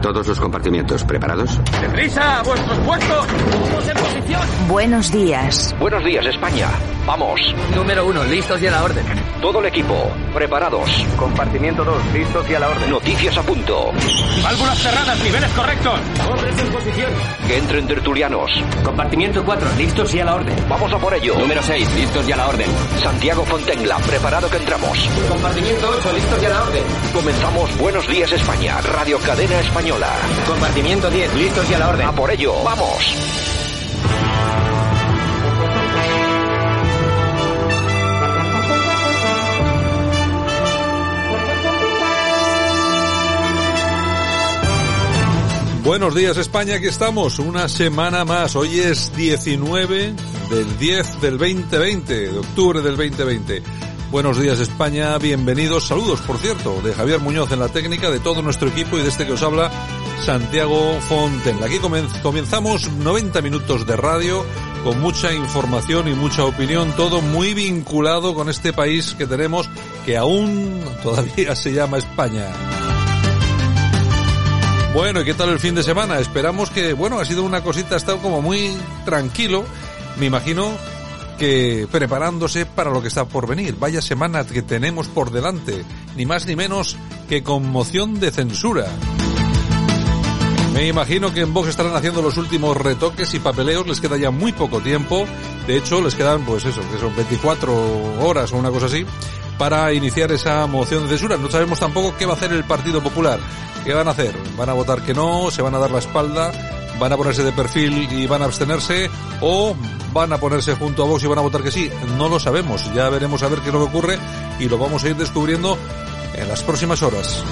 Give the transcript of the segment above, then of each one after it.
A todos los compartimientos, ¿preparados? ¡Deprisa! ¡A vuestros puestos! ¡Todos en posición! Buenos días. Buenos días, España. Vamos. Número uno, listos y a la orden. Todo el equipo, preparados. Compartimiento 2, listos y a la orden. Noticias a punto. Válvulas cerradas, niveles correctos. Orden en posición. Que entren tertulianos. Compartimiento 4, listos y a la orden. Vamos a por ello. Número 6, listos y a la orden. Santiago Fontenla, preparado que entramos. Compartimiento 8, listos y a la orden. Comenzamos Buenos Días España, Radio Cadena Española. Compartimiento 10, listos y a la orden. A por ello, vamos. Buenos días España, aquí estamos, una semana más. Hoy es 19 del 10 del 2020, de octubre del 2020. Buenos días España, bienvenidos, saludos por cierto, de Javier Muñoz en la técnica, de todo nuestro equipo y de este que os habla, Santiago Fonten. Aquí comenzamos 90 minutos de radio con mucha información y mucha opinión, todo muy vinculado con este país que tenemos que aún todavía se llama España. Bueno, ¿y qué tal el fin de semana? Esperamos que, bueno, ha sido una cosita, ha estado como muy tranquilo. Me imagino que preparándose para lo que está por venir. Vaya semana que tenemos por delante. Ni más ni menos que conmoción de censura. Me imagino que en Vox estarán haciendo los últimos retoques y papeleos, les queda ya muy poco tiempo. De hecho, les quedan, pues eso, que son 24 horas o una cosa así, para iniciar esa moción de censura. No sabemos tampoco qué va a hacer el Partido Popular. ¿Qué van a hacer? ¿Van a votar que no? ¿Se van a dar la espalda? ¿Van a ponerse de perfil y van a abstenerse? ¿O van a ponerse junto a Vox y van a votar que sí? No lo sabemos. Ya veremos a ver qué es lo que ocurre y lo vamos a ir descubriendo en las próximas horas.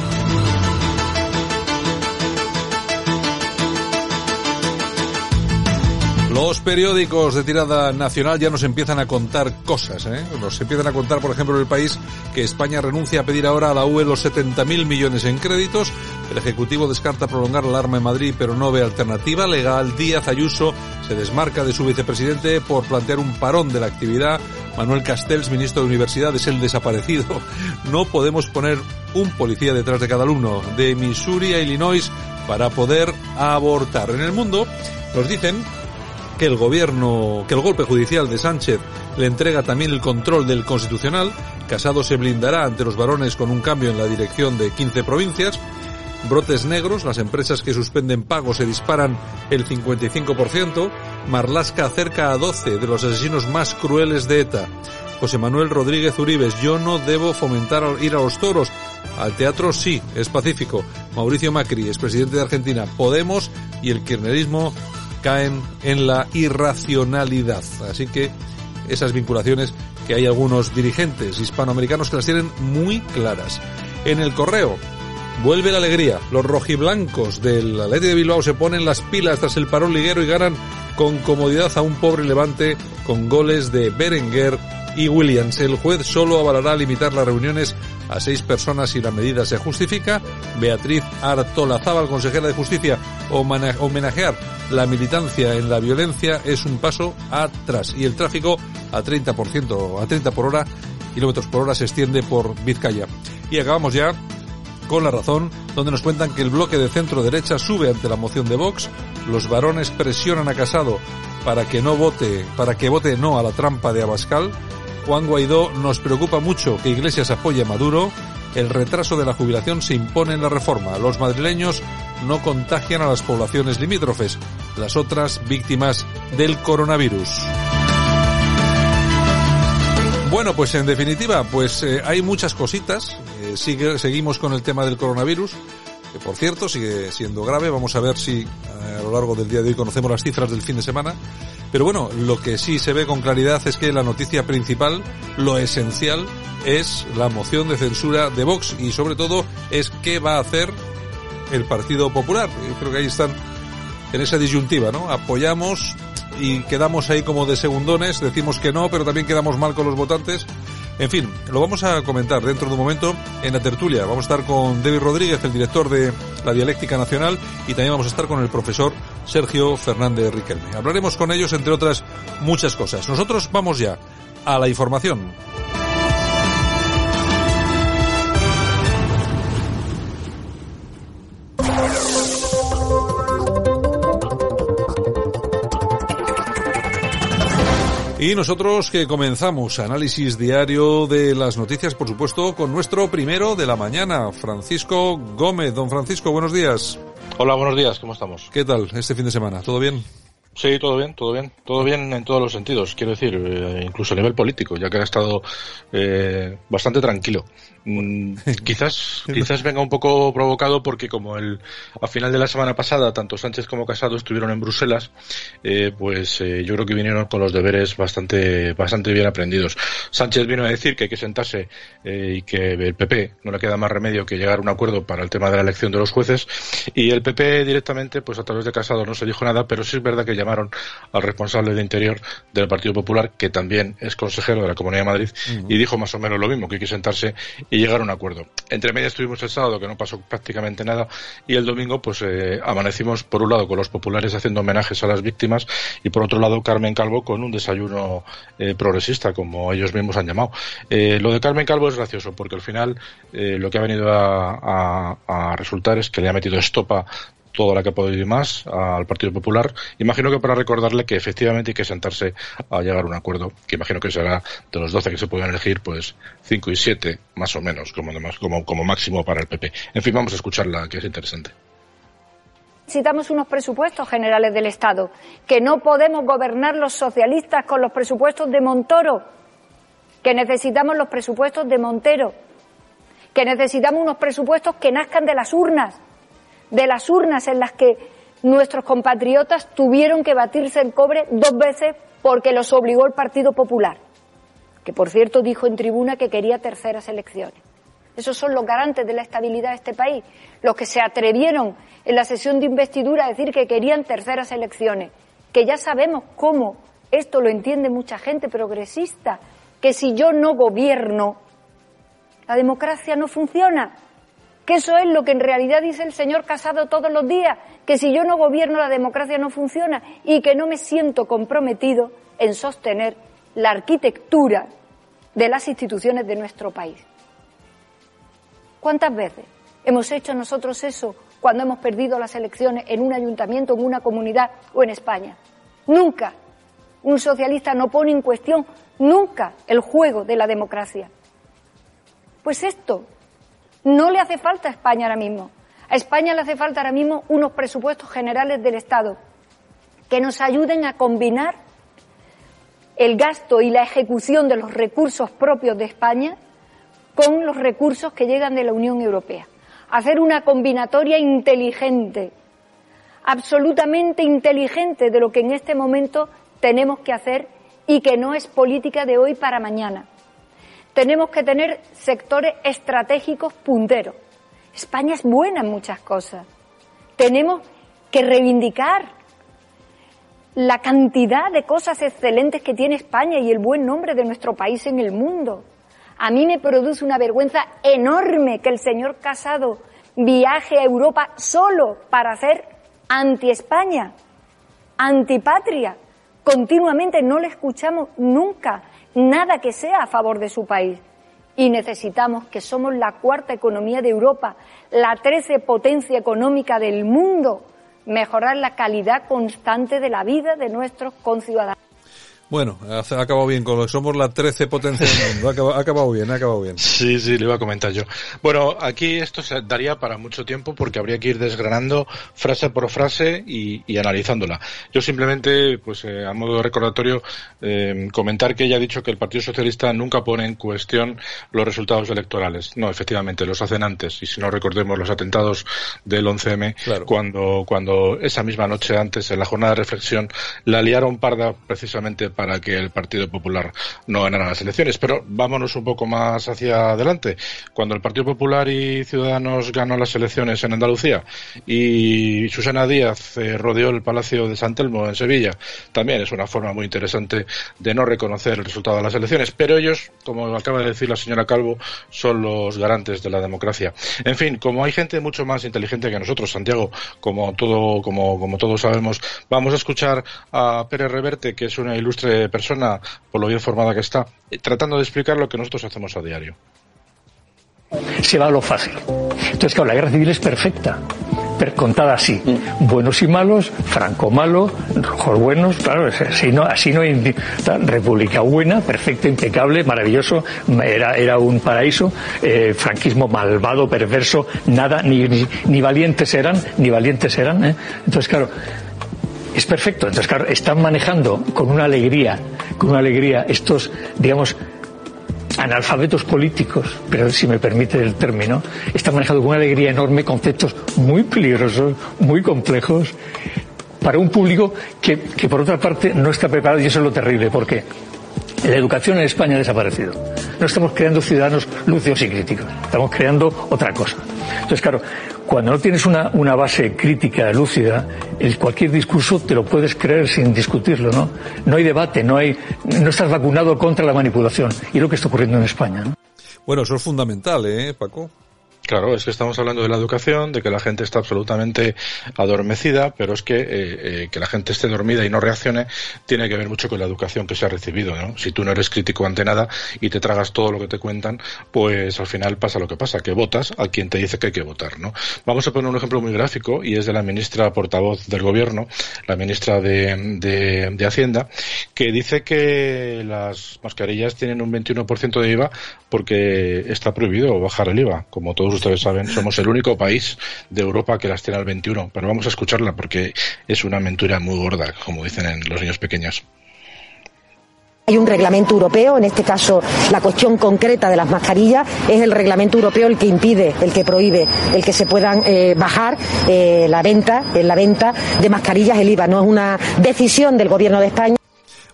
Los periódicos de tirada nacional ya nos empiezan a contar cosas, ¿eh? Nos empiezan a contar, por ejemplo, en el país que España renuncia a pedir ahora a la UE los 70.000 millones en créditos. El Ejecutivo descarta prolongar el arma en Madrid, pero no ve alternativa legal. Díaz Ayuso se desmarca de su vicepresidente por plantear un parón de la actividad. Manuel Castells, ministro de Universidad, es el desaparecido. No podemos poner un policía detrás de cada alumno de Missouri a Illinois para poder abortar. En el mundo nos dicen que el gobierno, que el golpe judicial de Sánchez le entrega también el control del constitucional. Casado se blindará ante los varones con un cambio en la dirección de 15 provincias. Brotes negros, las empresas que suspenden pagos se disparan el 55%. Marlasca acerca a 12 de los asesinos más crueles de ETA. José Manuel Rodríguez Uribes, yo no debo fomentar ir a los toros. Al teatro sí, es pacífico. Mauricio Macri, es presidente de Argentina. Podemos y el kirchnerismo caen en la irracionalidad. Así que esas vinculaciones que hay algunos dirigentes hispanoamericanos que las tienen muy claras. En el correo, vuelve la alegría. Los rojiblancos del Atleti de Bilbao se ponen las pilas tras el parón liguero y ganan con comodidad a un pobre levante con goles de Berenguer y Williams. El juez solo avalará limitar las reuniones a seis personas si la medida se justifica. Beatriz Artolazábal, consejera de Justicia, homenajear la militancia en la violencia es un paso atrás y el tráfico a 30%, a 30 por hora, kilómetros por hora se extiende por Vizcaya. Y acabamos ya con la razón, donde nos cuentan que el bloque de centro derecha sube ante la moción de Vox, los varones presionan a Casado para que no vote, para que vote no a la trampa de Abascal, Juan Guaidó nos preocupa mucho que Iglesias apoye a Maduro, el retraso de la jubilación se impone en la reforma. Los madrileños no contagian a las poblaciones limítrofes, las otras víctimas del coronavirus. Bueno, pues en definitiva, pues eh, hay muchas cositas. Eh, seguimos con el tema del coronavirus, que por cierto sigue siendo grave. Vamos a ver si eh, a lo largo del día de hoy conocemos las cifras del fin de semana. Pero bueno, lo que sí se ve con claridad es que la noticia principal, lo esencial, es la moción de censura de Vox y sobre todo es qué va a hacer el Partido Popular. Yo creo que ahí están en esa disyuntiva, ¿no? Apoyamos y quedamos ahí como de segundones, decimos que no, pero también quedamos mal con los votantes. En fin, lo vamos a comentar dentro de un momento en la tertulia. Vamos a estar con David Rodríguez, el director de la Dialéctica Nacional, y también vamos a estar con el profesor Sergio Fernández Riquelme. Hablaremos con ellos, entre otras muchas cosas. Nosotros vamos ya a la información. Y nosotros que comenzamos análisis diario de las noticias, por supuesto, con nuestro primero de la mañana, Francisco Gómez. Don Francisco, buenos días. Hola, buenos días, ¿cómo estamos? ¿Qué tal este fin de semana? ¿Todo bien? Sí, todo bien, todo bien, todo bien en todos los sentidos, quiero decir, eh, incluso a nivel político, ya que ha estado eh, bastante tranquilo. Mm, quizás, quizás venga un poco provocado porque como el, a final de la semana pasada tanto Sánchez como Casado estuvieron en Bruselas, eh, pues eh, yo creo que vinieron con los deberes bastante, bastante bien aprendidos. Sánchez vino a decir que hay que sentarse eh, y que el PP no le queda más remedio que llegar a un acuerdo para el tema de la elección de los jueces y el PP directamente, pues a través de Casado no se dijo nada, pero sí es verdad que llamaron al responsable de Interior del Partido Popular, que también es consejero de la Comunidad de Madrid, y dijo más o menos lo mismo, que hay que sentarse y llegar a un acuerdo. Entre medias estuvimos el sábado, que no pasó prácticamente nada, y el domingo, pues eh, amanecimos, por un lado, con los populares haciendo homenajes a las víctimas, y por otro lado, Carmen Calvo con un desayuno eh, progresista, como ellos mismos han llamado. Eh, lo de Carmen Calvo es gracioso, porque al final lo que ha venido a, a, a resultar es que le ha metido estopa toda la que ir más al Partido Popular. Imagino que para recordarle que efectivamente hay que sentarse a llegar a un acuerdo, que imagino que será de los 12 que se pueden elegir, pues 5 y 7, más o menos, como, como máximo para el PP. En fin, vamos a escucharla, que es interesante. Necesitamos unos presupuestos generales del Estado, que no podemos gobernar los socialistas con los presupuestos de Montoro, que necesitamos los presupuestos de Montero, que necesitamos unos presupuestos que nazcan de las urnas, de las urnas en las que nuestros compatriotas tuvieron que batirse el cobre dos veces porque los obligó el Partido Popular, que por cierto dijo en tribuna que quería terceras elecciones. Esos son los garantes de la estabilidad de este país, los que se atrevieron en la sesión de investidura a decir que querían terceras elecciones, que ya sabemos cómo esto lo entiende mucha gente progresista, que si yo no gobierno, la democracia no funciona que eso es lo que en realidad dice el señor Casado todos los días, que si yo no gobierno la democracia no funciona y que no me siento comprometido en sostener la arquitectura de las instituciones de nuestro país. ¿Cuántas veces hemos hecho nosotros eso cuando hemos perdido las elecciones en un ayuntamiento, en una comunidad o en España? Nunca. Un socialista no pone en cuestión nunca el juego de la democracia. Pues esto no le hace falta a España ahora mismo. A España le hace falta ahora mismo unos presupuestos generales del Estado que nos ayuden a combinar el gasto y la ejecución de los recursos propios de España con los recursos que llegan de la Unión Europea. Hacer una combinatoria inteligente, absolutamente inteligente de lo que en este momento tenemos que hacer y que no es política de hoy para mañana tenemos que tener sectores estratégicos punteros. España es buena en muchas cosas. Tenemos que reivindicar la cantidad de cosas excelentes que tiene España y el buen nombre de nuestro país en el mundo. A mí me produce una vergüenza enorme que el señor Casado viaje a Europa solo para hacer anti-España, antipatria. Continuamente no le escuchamos nunca nada que sea a favor de su país. Y necesitamos que somos la cuarta economía de Europa, la trece potencia económica del mundo, mejorar la calidad constante de la vida de nuestros conciudadanos. Bueno, ha acabado bien con lo que somos la 13 potencia del mundo. Ha acabado, bien, ha acabado bien. Sí, sí, le iba a comentar yo. Bueno, aquí esto se daría para mucho tiempo porque habría que ir desgranando frase por frase y, analizándola. Yo simplemente, pues eh, a modo de recordatorio, eh, comentar que ella ha dicho que el Partido Socialista nunca pone en cuestión los resultados electorales. No, efectivamente, los hacen antes. Y si no recordemos los atentados del 11M, cuando, cuando esa misma noche antes, en la jornada de reflexión, la liaron parda precisamente para que el Partido Popular no ganara las elecciones. Pero vámonos un poco más hacia adelante. Cuando el Partido Popular y Ciudadanos ganó las elecciones en Andalucía y Susana Díaz eh, rodeó el Palacio de San Telmo en Sevilla, también es una forma muy interesante de no reconocer el resultado de las elecciones. Pero ellos, como acaba de decir la señora Calvo, son los garantes de la democracia. En fin, como hay gente mucho más inteligente que nosotros, Santiago, como todo, como, como todos sabemos, vamos a escuchar a Pérez Reverte, que es una ilustre persona, por lo bien formada que está, eh, tratando de explicar lo que nosotros hacemos a diario. Se va a lo fácil. Entonces, claro, la guerra civil es perfecta. contada así. Buenos y malos, franco malo, rojos buenos, claro, así no, así no hay república buena, perfecta, impecable, maravilloso, era, era un paraíso, eh, franquismo malvado, perverso, nada, ni, ni, valientes eran, ni valientes eran. ¿eh? Entonces, claro, es perfecto. Entonces, claro, están manejando con una alegría, con una alegría estos, digamos, analfabetos políticos, pero si me permite el término, están manejando con una alegría enorme conceptos muy peligrosos, muy complejos, para un público que, que por otra parte no está preparado y eso es lo terrible, porque la educación en España ha desaparecido. No estamos creando ciudadanos lucios y críticos, estamos creando otra cosa. Entonces, claro, cuando no tienes una, una base crítica lúcida, el, cualquier discurso te lo puedes creer sin discutirlo, ¿no? No hay debate, no hay, no estás vacunado contra la manipulación. Y lo que está ocurriendo en España, ¿no? Bueno, eso es fundamental, ¿eh, Paco? Claro, es que estamos hablando de la educación, de que la gente está absolutamente adormecida, pero es que eh, eh, que la gente esté dormida y no reaccione tiene que ver mucho con la educación que se ha recibido. ¿no? Si tú no eres crítico ante nada y te tragas todo lo que te cuentan, pues al final pasa lo que pasa, que votas a quien te dice que hay que votar. ¿no? Vamos a poner un ejemplo muy gráfico y es de la ministra portavoz del Gobierno, la ministra de, de, de Hacienda, que dice que las mascarillas tienen un 21% de IVA porque está prohibido bajar el IVA, como todos ustedes saben, somos el único país de Europa que las tiene al 21, pero vamos a escucharla porque es una aventura muy gorda, como dicen en los niños pequeños. Hay un reglamento europeo, en este caso la cuestión concreta de las mascarillas es el reglamento europeo el que impide, el que prohíbe, el que se puedan eh, bajar eh, la venta, en la venta de mascarillas el IVA. No es una decisión del Gobierno de España.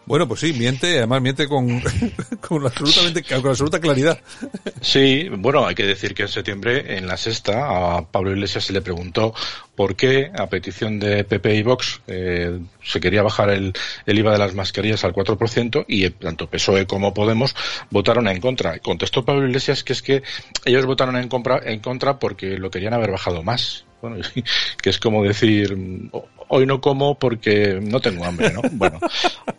Bueno, pues sí, miente, además miente con, con, absolutamente, con absoluta claridad. Sí, bueno, hay que decir que en septiembre, en la sexta, a Pablo Iglesias se le preguntó por qué, a petición de PP y Vox, eh, se quería bajar el, el, IVA de las mascarillas al 4% y tanto PSOE como Podemos votaron en contra. Contestó Pablo Iglesias que es que ellos votaron en, compra, en contra porque lo querían haber bajado más. Bueno, que es como decir, hoy no como porque no tengo hambre, ¿no? Bueno,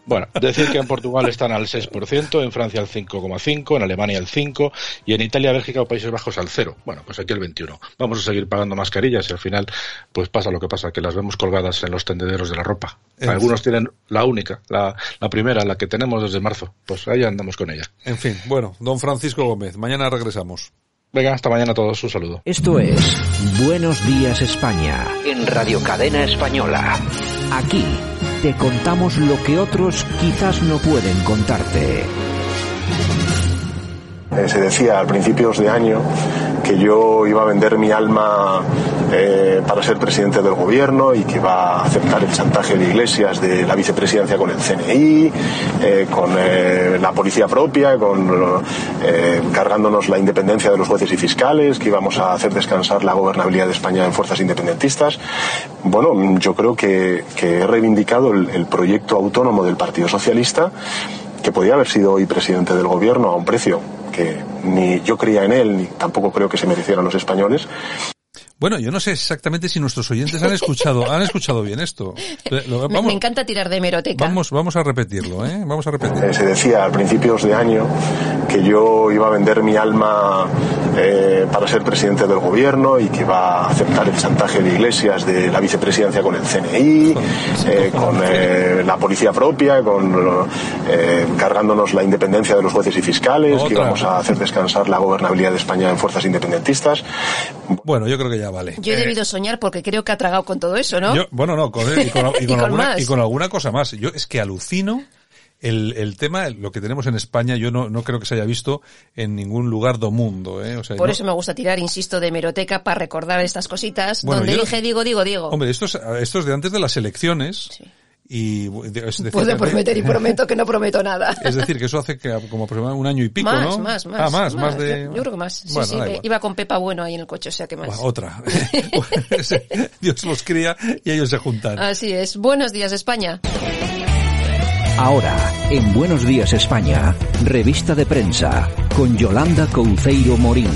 bueno, decir que en Portugal están al 6%, en Francia al 5,5%, en Alemania al 5% y en Italia, Bélgica o Países Bajos al 0%. Bueno, pues aquí el 21%. Vamos a seguir pagando mascarillas y al final, pues pasa lo que pasa, que las vemos colgadas en los tendederos de la ropa. Algunos tienen la única, la, la primera, la que tenemos desde marzo. Pues ahí andamos con ella. En fin, bueno, don Francisco Gómez, mañana regresamos. Venga, hasta mañana a todos. Un saludo. Esto es Buenos Días España en Radio Cadena Española. Aquí te contamos lo que otros quizás no pueden contarte. Eh, se decía a principios de año que yo iba a vender mi alma eh, para ser presidente del gobierno y que iba a aceptar el chantaje de Iglesias de la vicepresidencia con el CNI, eh, con la policía propia, con cargándonos la independencia de los jueces y fiscales, que íbamos a hacer descansar la gobernabilidad de España en fuerzas independentistas. Bueno, yo creo que, que he reivindicado el, el proyecto autónomo del Partido Socialista que podía haber sido hoy presidente del gobierno a un precio que ni yo creía en él, ni tampoco creo que se merecieran los españoles. Bueno, yo no sé exactamente si nuestros oyentes han escuchado, han escuchado bien esto. Vamos, me, encanta tirar de hemeroteca. Vamos, vamos a repetirlo, ¿eh? Vamos a repetirlo. Se decía a principios de año que yo iba a vender mi alma eh, para ser presidente del gobierno y que iba a aceptar el chantaje de Iglesias de la vicepresidencia con el CNI, eh, con eh, la policía propia, con eh, cargándonos la independencia de los jueces y fiscales, Otra. que íbamos a hacer descansar la gobernabilidad de España en fuerzas independentistas. Bueno, yo creo que ya vale. Yo he debido soñar porque creo que ha tragado con todo eso, ¿no? Yo, bueno, no, con, y, con, y, con, y alguna, y con alguna cosa más. Yo es que alucino el, el tema, lo que tenemos en España, yo no, no creo que se haya visto en ningún lugar do mundo. ¿eh? O sea, Por no... eso me gusta tirar, insisto, de hemeroteca para recordar estas cositas. Bueno, donde yo, dije, digo, digo, digo. Hombre, esto es, esto es de antes de las elecciones. Sí. Y es decir, Puedo prometer y prometo que no prometo nada. Es decir, que eso hace que como aproximadamente un año y pico, más, ¿no? Más, más, ah, más, más, más de... Yo, yo, creo que más. Sí, bueno, sí, iba con Pepa Bueno ahí en el coche, o sea que más. Bueno, otra. Dios los cría y ellos se juntan. Así es. Buenos días, España. Ahora, en Buenos Días España, revista de prensa, con Yolanda Couceiro Morín.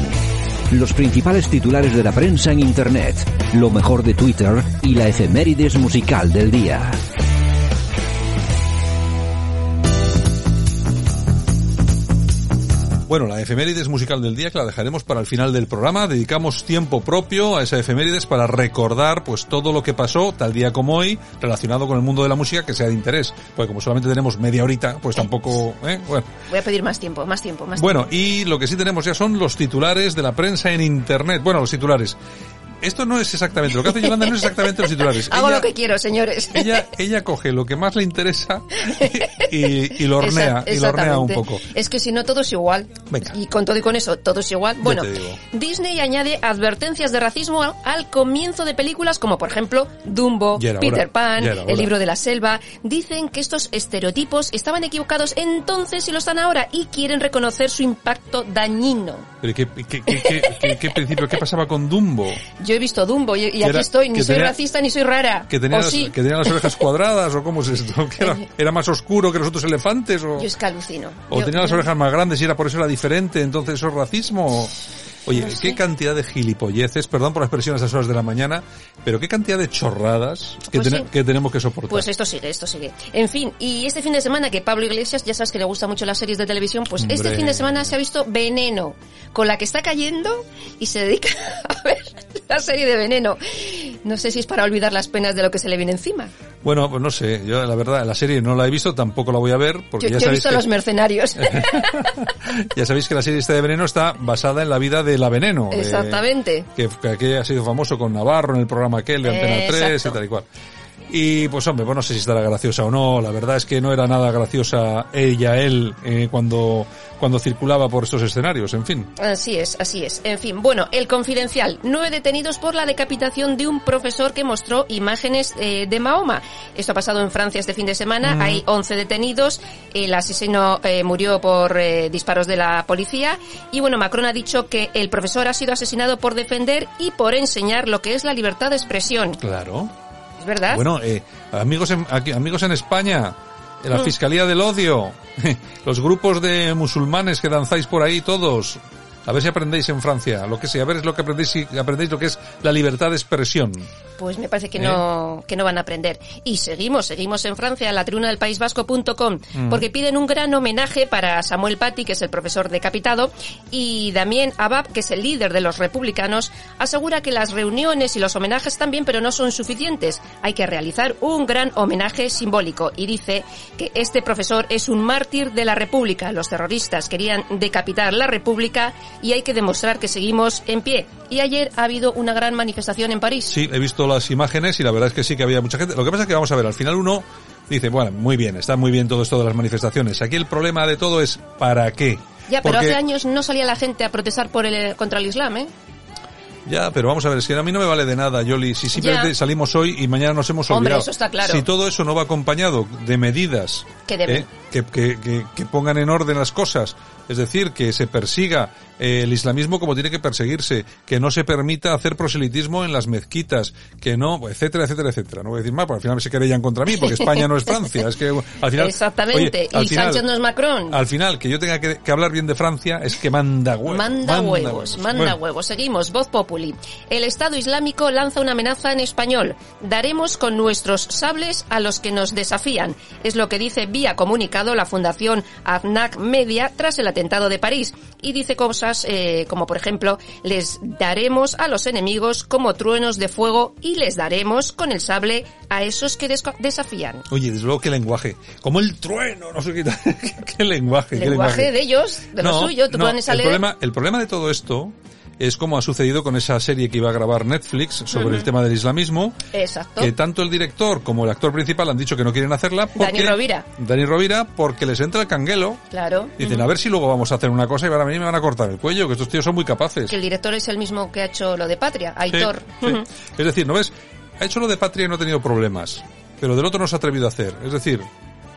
Los principales titulares de la prensa en Internet, lo mejor de Twitter y la efemérides musical del día. Bueno, la efemérides musical del día que la dejaremos para el final del programa. Dedicamos tiempo propio a esa efemérides para recordar pues todo lo que pasó tal día como hoy relacionado con el mundo de la música que sea de interés. Porque como solamente tenemos media horita, pues tampoco, ¿eh? Bueno. Voy a pedir más tiempo, más tiempo, más Bueno, y lo que sí tenemos ya son los titulares de la prensa en internet. Bueno, los titulares esto no es exactamente, lo que hace Yolanda no es exactamente los titulares. Hago lo que quiero, señores. Ella, ella coge lo que más le interesa y, y lo hornea, y lo hornea un poco. Es que si no todo es igual. Venga. Y con todo y con eso, todo es igual. Bueno, Disney añade advertencias de racismo al comienzo de películas como por ejemplo Dumbo, Peter Pan, El libro de la selva. Dicen que estos estereotipos estaban equivocados entonces y lo están ahora y quieren reconocer su impacto dañino. ¿Pero qué, qué, qué, qué principio, qué pasaba con Dumbo? Yo he visto Dumbo y, aquí estoy, ni soy racista ni soy rara. ¿Que tenía, las, ¿Que tenía las orejas cuadradas o cómo es esto? era, era, más oscuro que los otros elefantes? O, yo es que alucino. ¿O tenía las orejas más grandes y era por eso era diferente, entonces eso es racismo? Oye, qué cantidad de gilipolleces, perdón por la expresión a estas horas de la mañana, pero qué cantidad de chorradas que, pues que tenemos que soportar. Pues esto sigue, esto sigue. En fin, y este fin de semana que Pablo Iglesias, ya sabes que le gusta mucho las series de televisión, pues este fin de semana se ha visto Veneno, con la que está cayendo y se dedica a ver la serie de Veneno. No sé si es para olvidar las penas de lo que se le viene encima. Bueno, pues no sé, yo la verdad, la serie no la he visto, tampoco la voy a ver, porque yo, ya he visto Los Mercenarios. ya sabéis que la serie esta de Veneno está basada en la vida de La Veneno. Exactamente. que, que, ha sido famoso con Navarro en el programa aquel de Antena 3 y tal y cual. Y pues hombre, pues no sé si estará graciosa o no. La verdad es que no era nada graciosa ella, él, eh, cuando, cuando circulaba por estos escenarios, en fin. Así es, así es. En fin, bueno, el confidencial. Nueve detenidos por la decapitación de un profesor que mostró imágenes eh, de Mahoma. Esto ha pasado en Francia este fin de semana. Mm. Hay once detenidos. El asesino eh, murió por disparos de la policía. Y bueno, Macron ha dicho que el profesor ha sido asesinado por defender y por enseñar lo que es la libertad de expresión. Claro. ¿Es verdad? Bueno, eh, amigos, en, aquí, amigos en España, la mm. Fiscalía del Odio, los grupos de musulmanes que danzáis por ahí todos, a ver si aprendéis en Francia, lo que sea, a ver es lo que aprendéis, si aprendéis lo que es la libertad de expresión. Pues me parece que no, ¿Eh? que no van a aprender. Y seguimos, seguimos en Francia, la tribuna del País Vasco.com, mm. porque piden un gran homenaje para Samuel Paty, que es el profesor decapitado, y Damien Abab, que es el líder de los republicanos, asegura que las reuniones y los homenajes también, pero no son suficientes. Hay que realizar un gran homenaje simbólico. Y dice que este profesor es un mártir de la República. Los terroristas querían decapitar la República y hay que demostrar que seguimos en pie. Y ayer ha habido una gran manifestación en París. Sí, he visto las imágenes y la verdad es que sí que había mucha gente. Lo que pasa es que vamos a ver, al final uno dice, bueno, muy bien, está muy bien todo esto de las manifestaciones. Aquí el problema de todo es ¿para qué? Ya, pero hace años no salía la gente a protestar por el, contra el Islam, ¿eh? Ya, pero vamos a ver, es que a mí no me vale de nada, Yoli, si simplemente salimos hoy y mañana nos hemos olvidado. Hombre, eso está claro. Si todo eso no va acompañado de medidas que, deben. ¿eh? que, que, pongan en orden las cosas, es decir, que se persiga eh, el islamismo como tiene que perseguirse, que no se permita hacer proselitismo en las mezquitas, que no, etcétera, etcétera, etcétera. No voy a decir más, porque al final se querellan contra mí, porque España no es Francia. Es que al final. Exactamente. y Sánchez no es Macron. Al final, que yo tenga que, hablar bien de Francia es que manda huevos. Manda, huevos, manda huevos. Seguimos. Voz Populi. El Estado Islámico lanza una amenaza en español. Daremos con nuestros sables a los que nos desafían. Es lo que dice vía comunicado la Fundación AFNAC Media tras el atentado de París. Y dice cosas eh, como por ejemplo les daremos a los enemigos como truenos de fuego y les daremos con el sable a esos que desafían. Oye, desde luego qué lenguaje, como el trueno, no sé qué, qué lenguaje. Lenguaje, qué lenguaje de ellos, de lo suyo, tú el Problema, el problema de todo esto es como ha sucedido con esa serie que iba a grabar Netflix sobre el tema del islamismo. Exacto. Que tanto el director como el actor principal han dicho que no quieren hacerla. Porque, Dani Rovira. Dani Rovira, porque les entra el canguelo. Claro. Dicen, a ver si luego vamos a hacer una cosa y ahora a mí me van a cortar el cuello, que estos tíos son muy capaces. Que el director es el mismo que ha hecho lo de Patria, Aitor. Es decir, ¿no ves? Ha hecho lo de Patria y no ha tenido problemas. Pero del otro no se ha atrevido a hacer. Es decir,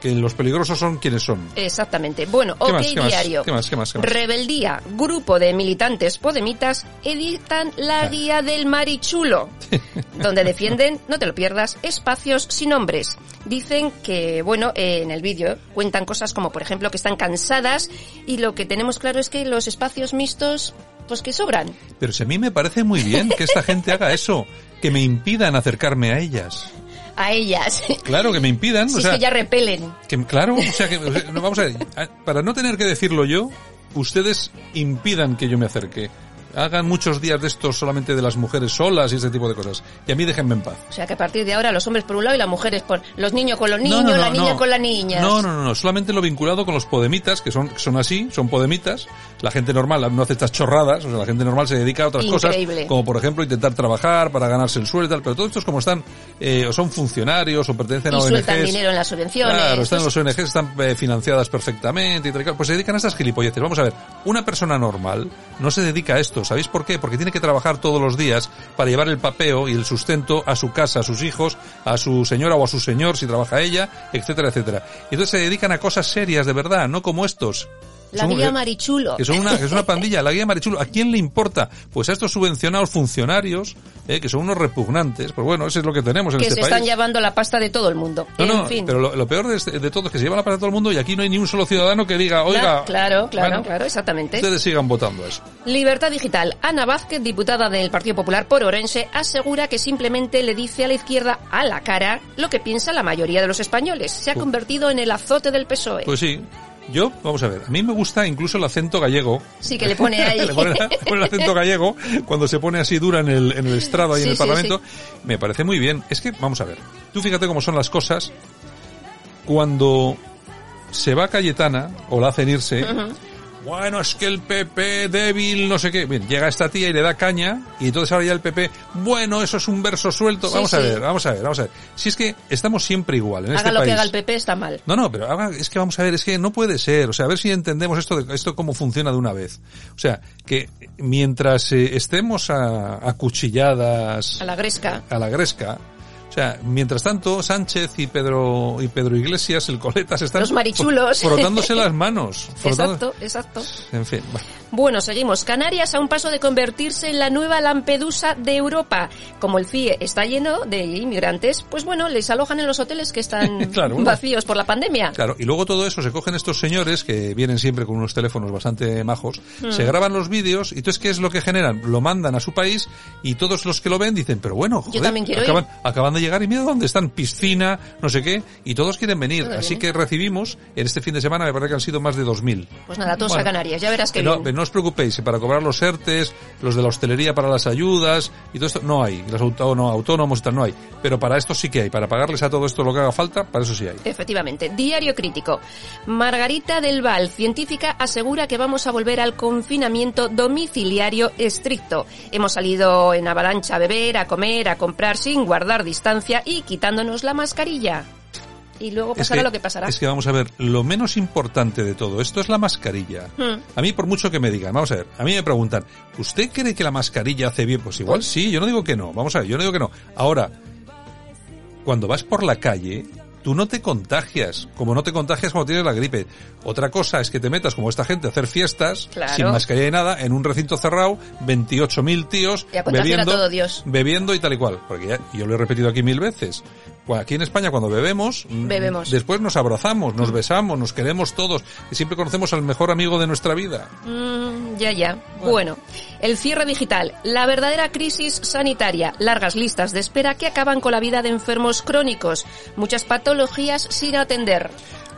que los peligrosos son quienes son. Exactamente. Bueno, OK Diario. ¿Qué más, qué más, Rebeldía. Grupo de militantes podemitas editan la guía del marichulo, donde defienden, no te lo pierdas, espacios sin nombres. Dicen que, bueno, en el vídeo cuentan cosas como, por ejemplo, que están cansadas y lo que tenemos claro es que los espacios mixtos pues que sobran. Pero si a mí me parece muy bien que esta gente haga eso, que me impidan acercarme a ellas a ellas. Claro, que me impidan. Si o sea, que ya repelen. Que, claro, o sea, que, vamos a ver, para no tener que decirlo yo, ustedes impidan que yo me acerque. Hagan muchos días de estos solamente de las mujeres solas y ese tipo de cosas. Y a mí déjenme en paz. O sea que a partir de ahora los hombres por un lado y las mujeres por los niños con los niños, la niña con las niñas. No, no, no, no, solamente lo vinculado con los podemitas, que son, que son así, son podemitas. La gente normal no hace estas chorradas, o sea, la gente normal se dedica a otras Increíble. cosas, como por ejemplo intentar trabajar para ganarse el sueldo y tal, pero todos estos como están, eh, o son funcionarios o pertenecen y a ONGs. sueltan dinero en las subvenciones. Claro, están en Pues- los ONGs, están eh, financiadas perfectamente y tal. Pues se dedican a estas gilipolleces. Vamos a ver, una persona normal no se dedica a esto. ¿Sabéis por qué? Porque tiene que trabajar todos los días para llevar el papeo y el sustento a su casa, a sus hijos, a su señora o a su señor si trabaja ella, etcétera, etcétera. Y entonces se dedican a cosas serias de verdad, no como estos. La guía Marichulo. que son una, que es una pandilla, la guía Marichulo. ¿A quién le importa? Pues a estos subvencionados funcionarios, eh, que son unos repugnantes. Pues bueno, eso es lo que tenemos en que este se país. están llevando la pasta de todo el mundo. No, en no, fin. pero lo, lo peor de, este- de todo es que se lleva la plata a todo el mundo y aquí no hay ni un solo ciudadano que diga, oiga, claro, claro, bueno, claro, exactamente. ustedes sigan votando eso. Libertad Digital. Ana Vázquez, diputada del Partido Popular por Orense, asegura que simplemente le dice a la izquierda a la cara lo que piensa la mayoría de los españoles. Se ha convertido en el azote del PSOE. Pues sí. Yo, vamos a ver, a mí me gusta incluso el acento gallego. Sí, que le pone ahí. le pone, pone el acento gallego cuando se pone así dura en el, en el estrado ahí Sí, en el sí, Parlamento. Me parece muy bien. Es que, vamos a ver, tú fíjate cómo son las cosas cuando se va Cayetana o la hacen irse. Bueno, es que el PP débil, no sé qué. Bien, llega esta tía y le da caña y entonces ahora ya el PP, bueno, eso es un verso suelto. Sí, vamos a ver, vamos a ver, vamos a ver. Si es que estamos siempre igual en Haga este lo país. que haga el PP está mal. No, no, pero haga- es que vamos a ver, es que no puede ser. O sea, a ver si entendemos esto, de, esto cómo funciona de una vez. O sea, que mientras eh, estemos a, a cuchilladas A la gresca. a la gresca, o sea, mientras tanto, Sánchez y Pedro y Pedro Iglesias, el están Los marichulos. fro- frotándose las manos. frotando- Exacto, exacto. En fin, bueno. Bueno, seguimos. Canarias a un paso de convertirse en la nueva Lampedusa de Europa. Como el CIE está lleno de inmigrantes, pues bueno, les alojan en los hoteles que están Claro, bueno. vacíos por la pandemia. Claro, y luego todo eso se cogen estos señores que vienen siempre con unos teléfonos bastante majos, Mm. se graban los vídeos y entonces ¿qué es lo que generan? Lo mandan a su país y todos los que lo ven dicen, pero bueno, joder, también quiero acaban, acaban de llegar y mira dónde están, piscina, no sé qué, y todos quieren venir. Todo Así que recibimos, en este fin de semana me parece que han sido más de 2.000. Pues nada, todos Bueno. a Canarias, ya verás que no, bien. no os preocupéis, para cobrar los ERTES, los de la hostelería para las ayudas y todo esto, no hay. Los autónomos y tal, no hay. Pero para esto sí que hay. Para pagarles a todo esto lo que haga falta, para eso sí hay. Efectivamente. Diario crítico. Margarita del Val, científica, asegura que vamos a volver al confinamiento domiciliario estricto. Hemos salido en avalancha a beber, a comer, a comprar sin guardar distancia y quitándonos la mascarilla. Y luego Es pasará lo que pasará. Es que vamos a ver, lo menos importante de todo esto es la mascarilla. Hmm. A mí, por mucho que me digan, vamos a ver, a mí me preguntan, ¿usted cree que la mascarilla hace bien? Pues igual sí, yo no digo que no, vamos a ver, yo no digo que no. Ahora, cuando vas por la calle, tú no te contagias, como no te contagias cuando tienes la gripe. Otra cosa es que te metas, como esta gente, a hacer fiestas, Claro. sin mascarilla y nada, en un recinto cerrado, 28.000 tíos, bebiendo, todo Dios. bebiendo y tal y cual. Porque ya, yo lo he repetido aquí mil veces. Cu- Aquí en España cuando bebemos, mm, Bebemos. después nos abrazamos, nos besamos, nos queremos todos y siempre conocemos al mejor amigo de nuestra vida. Mm, ya, ya. Bueno. el cierre digital, la verdadera crisis sanitaria, largas listas de espera que acaban con la vida de enfermos crónicos, muchas patologías sin atender.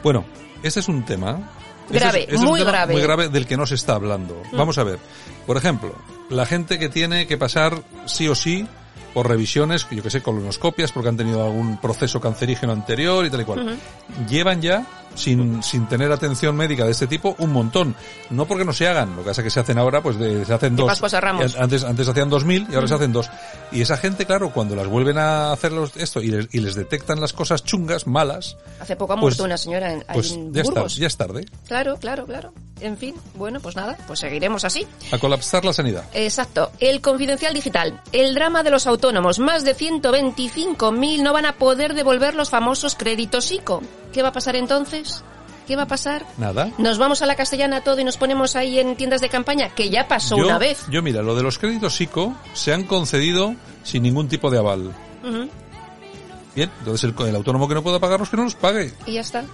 Bueno, este es un tema. este Grave, es- este es un muy tema grave. Muy grave del que no se está hablando. Mm. Vamos a ver. Por ejemplo, la gente que tiene que pasar sí o sí por revisiones, yo que sé, colonoscopias, porque han tenido algún proceso cancerígeno anterior y tal y cual. Llevan ya, sin, sin tener atención médica de este tipo, un montón. No porque no se hagan, lo que pasa es que se hacen ahora, pues de- se hacen dos. Pascuas a Ramos. Antes, antes hacían dos mil y ahora se hacen dos. Y esa gente, claro, cuando las vuelven a hacer los- esto y les, y les detectan las cosas chungas, malas, Hace poco ha Pues- muerto una señora en, pues en ya, está, ya es tarde. Claro, claro, claro. En fin, bueno, pues nada, pues seguiremos así. A colapsar la sanidad. Exacto. El confidencial digital. El drama de los autónomos. Más de 125.000 no van a poder devolver los famosos créditos ICO. ¿Qué va a pasar entonces? ¿Qué va a pasar? Nada. ¿Nos vamos a la castellana todo y nos ponemos ahí en tiendas de campaña? Que ya pasó yo, una vez. Yo, mira, lo de los créditos ICO se han concedido sin ningún tipo de aval. Bien, entonces el, el autónomo que no pueda pagarlos, que no los pague. Y ya está.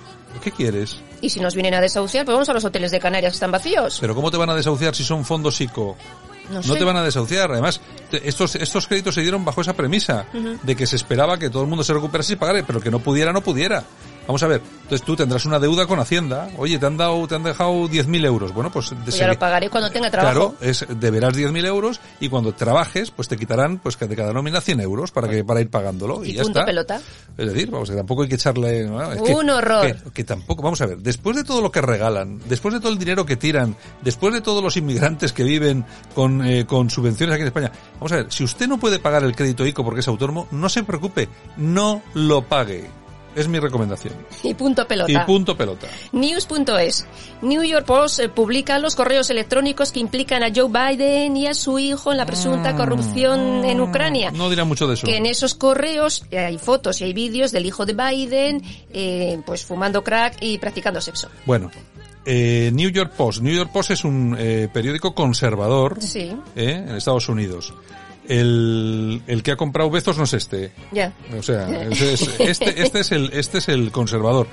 ¿Qué quieres? Y si nos vienen a desahuciar, pues vamos a los hoteles de Canarias que están vacíos. Pero ¿cómo te van a desahuciar si son fondos ICO? No, No sé. te van a desahuciar. Además, te- estos, estos créditos se dieron bajo esa premisa de que se esperaba que todo el mundo se recuperase y pagara, pero que no pudiera, no pudiera. Vamos a ver, entonces tú tendrás una deuda con Hacienda. Oye, te han dado, te han dejado 10.000 euros. Bueno, pues... Pues ya lo pagaré cuando tenga trabajo. Claro, es, deberás 10.000 euros y cuando trabajes, pues te quitarán, pues que de cada nómina 100 euros para que, para ir pagándolo. Y, Y ya punto está. pelota. Es decir, vamos, que tampoco hay que echarle... ¿no? Es que- Un horror. Que, que tampoco, vamos a ver, después de todo lo que regalan, después de todo el dinero que tiran, después de todos los inmigrantes que viven con, eh, con subvenciones aquí en España, vamos a ver, si usted no puede pagar el crédito ICO porque es autónomo, no se preocupe, no lo pague. Es mi recomendación. Y punto pelota. Y punto pelota. News.es. New York Post eh, publica los correos electrónicos que implican a Joe Biden y a su hijo en la presunta corrupción en Ucrania. No dirá mucho de eso. Que en esos correos eh, hay fotos y hay vídeos del hijo de Biden, eh, pues fumando crack y practicando sexo. Bueno, eh, New York Post. New York Post es un eh, periódico conservador Sí, eh, en Estados Unidos. El, el que ha comprado Bezos no es este. ya. O sea, es- es- este, este es el, este es el conservador.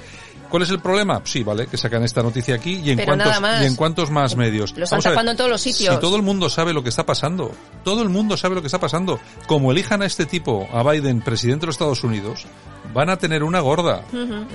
¿Cuál es el problema? Sí, vale, que sacan esta noticia aquí y en Pero cuántos más. y en cuántos más medios. Lo están tapando en todos los sitios. Si todo el mundo sabe lo que está pasando, todo el mundo sabe lo que está pasando. Como elijan a este tipo, a Biden, presidente de los Estados Unidos, van a tener una gorda.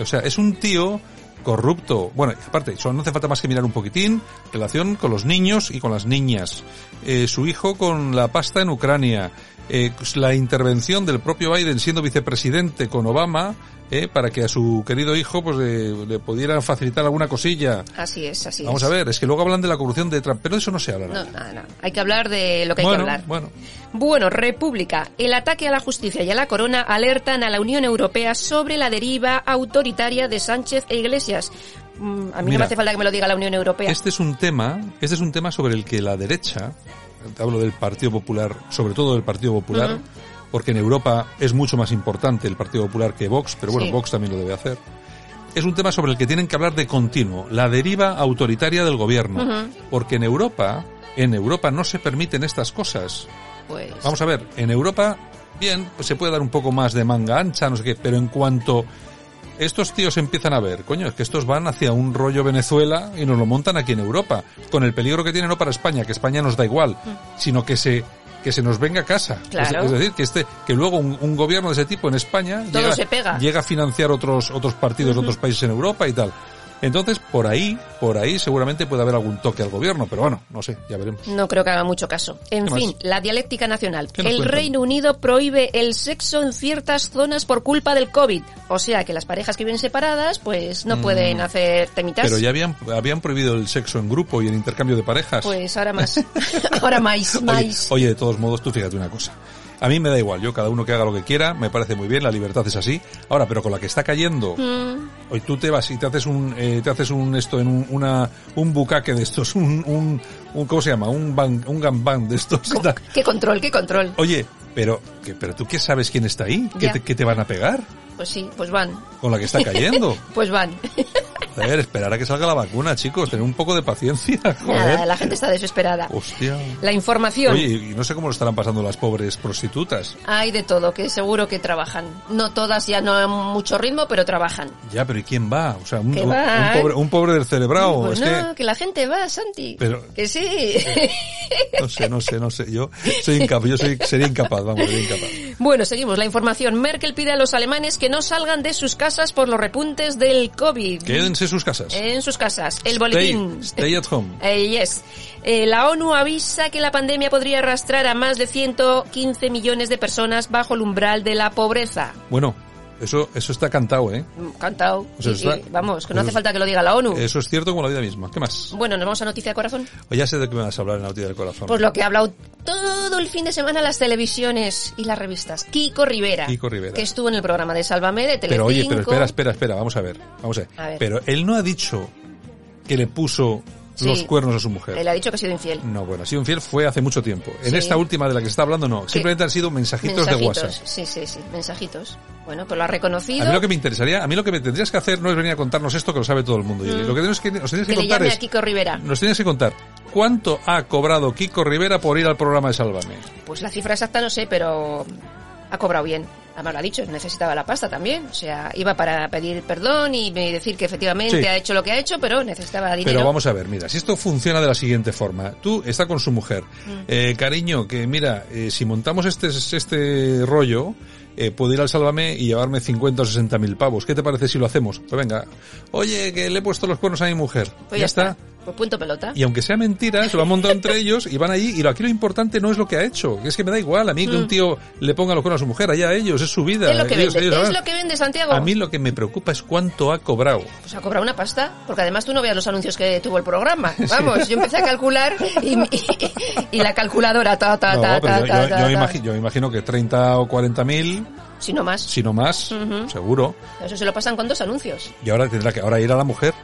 O sea, es un tío corrupto. Bueno, aparte, solo no hace falta más que mirar un poquitín, relación con los niños y con las niñas. Eh, su hijo con la pasta en Ucrania. Eh, la intervención del propio Biden siendo vicepresidente con Obama, eh, para que a su querido hijo pues eh, le pudieran facilitar alguna cosilla. Así es, así Vamos es. a ver, es que luego hablan de la corrupción de Trump, pero de eso no se habla. No, nada, nada. Hay que hablar de lo que hay que hablar. bueno. Bueno, República. El ataque a la justicia y a la corona alertan a la Unión Europea sobre la deriva autoritaria de Sánchez e Iglesias. Mm, A mí no me hace falta que me lo diga la Unión Europea. Este es un tema, este es un tema sobre el que la derecha, hablo del Partido Popular, sobre todo del Partido Popular, porque en Europa es mucho más importante el Partido Popular que Vox, pero bueno, Sí. Vox también lo debe hacer. Es un tema sobre el que tienen que hablar de continuo, la deriva autoritaria del gobierno, porque en Europa, en Europa no se permiten estas cosas. Pues, Vamos a ver, en Europa, bien, pues se puede dar un poco más de manga ancha, no sé qué, pero en cuanto estos tíos empiezan a ver, coño, es que estos van hacia un rollo Venezuela y nos lo montan aquí en Europa, con el peligro que tiene no para España, que España nos da igual, sino que se que se nos venga a casa. Es- Claro. Es, decir, que este que luego un, un gobierno de ese tipo en España Todo llega, se pega. llega a financiar otros otros partidos de otros países en Europa y tal. Entonces, por ahí, por ahí seguramente puede haber algún toque al gobierno, pero bueno, no sé, ya veremos. no creo que haga mucho caso. En ¿Qué fin, más? la dialéctica nacional. ¿Qué nos El cuentan? Reino Unido prohíbe el sexo en ciertas zonas por culpa del COVID. O sea que las parejas que viven separadas, pues no pueden hacer temitas. Mm. Pero ya habían, habían prohibido el sexo en grupo y el intercambio de parejas. Pues ahora más. ahora más, Oye, más. oye, de todos modos, tú fíjate una cosa. A mí me da igual, yo cada uno que haga lo que quiera, me parece muy bien, la libertad es así. Ahora, pero con la que está cayendo, Mm, hoy tú te vas y te haces un, eh, te haces un esto en un, una, un bucaque de estos, un, un, un ¿cómo se llama? Un bang, un gambang de estos. qué control, qué control. Oye, pero, que, pero tú qué sabes quién está ahí, ¿Qué te, qué te van a pegar Pues sí, pues van. con la que está cayendo. Pues van. A ver, esperar a que salga la vacuna, chicos, tener un poco de paciencia. Nada, la gente está desesperada. Hostia. La información. Oye, y no sé cómo lo estarán pasando las pobres prostitutas. Hay de todo, que seguro que trabajan. No todas ya no a mucho ritmo, pero trabajan. Ya, pero ¿y quién va? O sea, un, Que un- va, un pobre, un pobre del cerebrado. pues es no, que... la gente va, Santi. Pero- Que sí. no sé, no sé, no sé. Yo soy incapaz, yo soy, sería incapaz, vamos, sería incapaz. bueno, seguimos la información. Merkel pide a los alemanes que no salgan de sus casas por los repuntes del COVID. Quédense en sus casas. En sus casas. El Stay, boletín. stay at home. Eh, yes. Eh, la ONU avisa que la pandemia podría arrastrar a más de 115 millones de personas bajo el umbral de la pobreza. Bueno, eso, eso está cantado, ¿eh? Mm, Cantado. O sea, Y- está- y vamos, que no hace es- falta que lo diga la ONU. Eso es cierto como la vida misma. ¿Qué más? Bueno, nos vamos a noticia de corazón. O ya sé de qué me vas a hablar en la noticia del corazón. Pues lo que ha hablado todo el fin de semana las televisiones y las revistas. Kiko Rivera. Kiko Rivera. Que estuvo en el programa de Sálvame de Telecinco. Pero oye, pero espera, espera, espera, vamos a ver, vamos a ver. A ver. Pero él no ha dicho que le puso Sí. los cuernos a su mujer. Él ha dicho que ha sido infiel. No, bueno, ha sido infiel fue hace mucho tiempo. En Sí. esta última de la que se está hablando, no. Simplemente han sido mensajitos, de WhatsApp. Sí, sí, sí. Mensajitos. Bueno, pues lo ha reconocido. A mí lo que me interesaría, a mí lo que me tendrías que hacer no es venir a contarnos esto que lo sabe todo el mundo. Mm. Lo que tienes que, os tenéis que, contar llame es, a Kiko Rivera. nos tienes que contar cuánto ha cobrado Kiko Rivera por ir al programa de Sálvame. Pues la cifra exacta no sé, pero ha cobrado bien. Además lo ha dicho, necesitaba la pasta también. O sea, iba para pedir perdón y decir que efectivamente Sí. ha hecho lo que ha hecho, pero necesitaba dinero. Pero vamos a ver, mira, si esto funciona de la siguiente forma, tú está con su mujer, Mm. eh, cariño, que mira, eh, si montamos este este rollo, eh, puedo ir al Sálvame y llevarme 50 o 60 mil pavos. ¿Qué te parece si lo hacemos? Pues venga, oye, que le he puesto los cuernos a mi mujer. Pues ya está. Pues punto pelota. Y aunque sea mentira, se lo han montado entre ellos y van allí. Y lo- aquí lo importante no es lo que ha hecho. que Es que me da igual a mí que un tío le ponga los cuernos a su mujer. Allá ellos, es su vida. Mm. Es lo que ellos- vende. ellos Es lo que vende Santiago. A mí lo que me preocupa es cuánto ha cobrado. Pues ha cobrado una pasta, porque además tú no veas los anuncios que tuvo el programa. Vamos, yo empecé a calcular y, y- y la calculadora, ta, ta, No, ta, pero yo, yo- yo imagino que 30 o 40 mil, Si no más. si no más, seguro. Eso se lo pasan con dos anuncios. Y ahora tendrá que ahora ir a la mujer.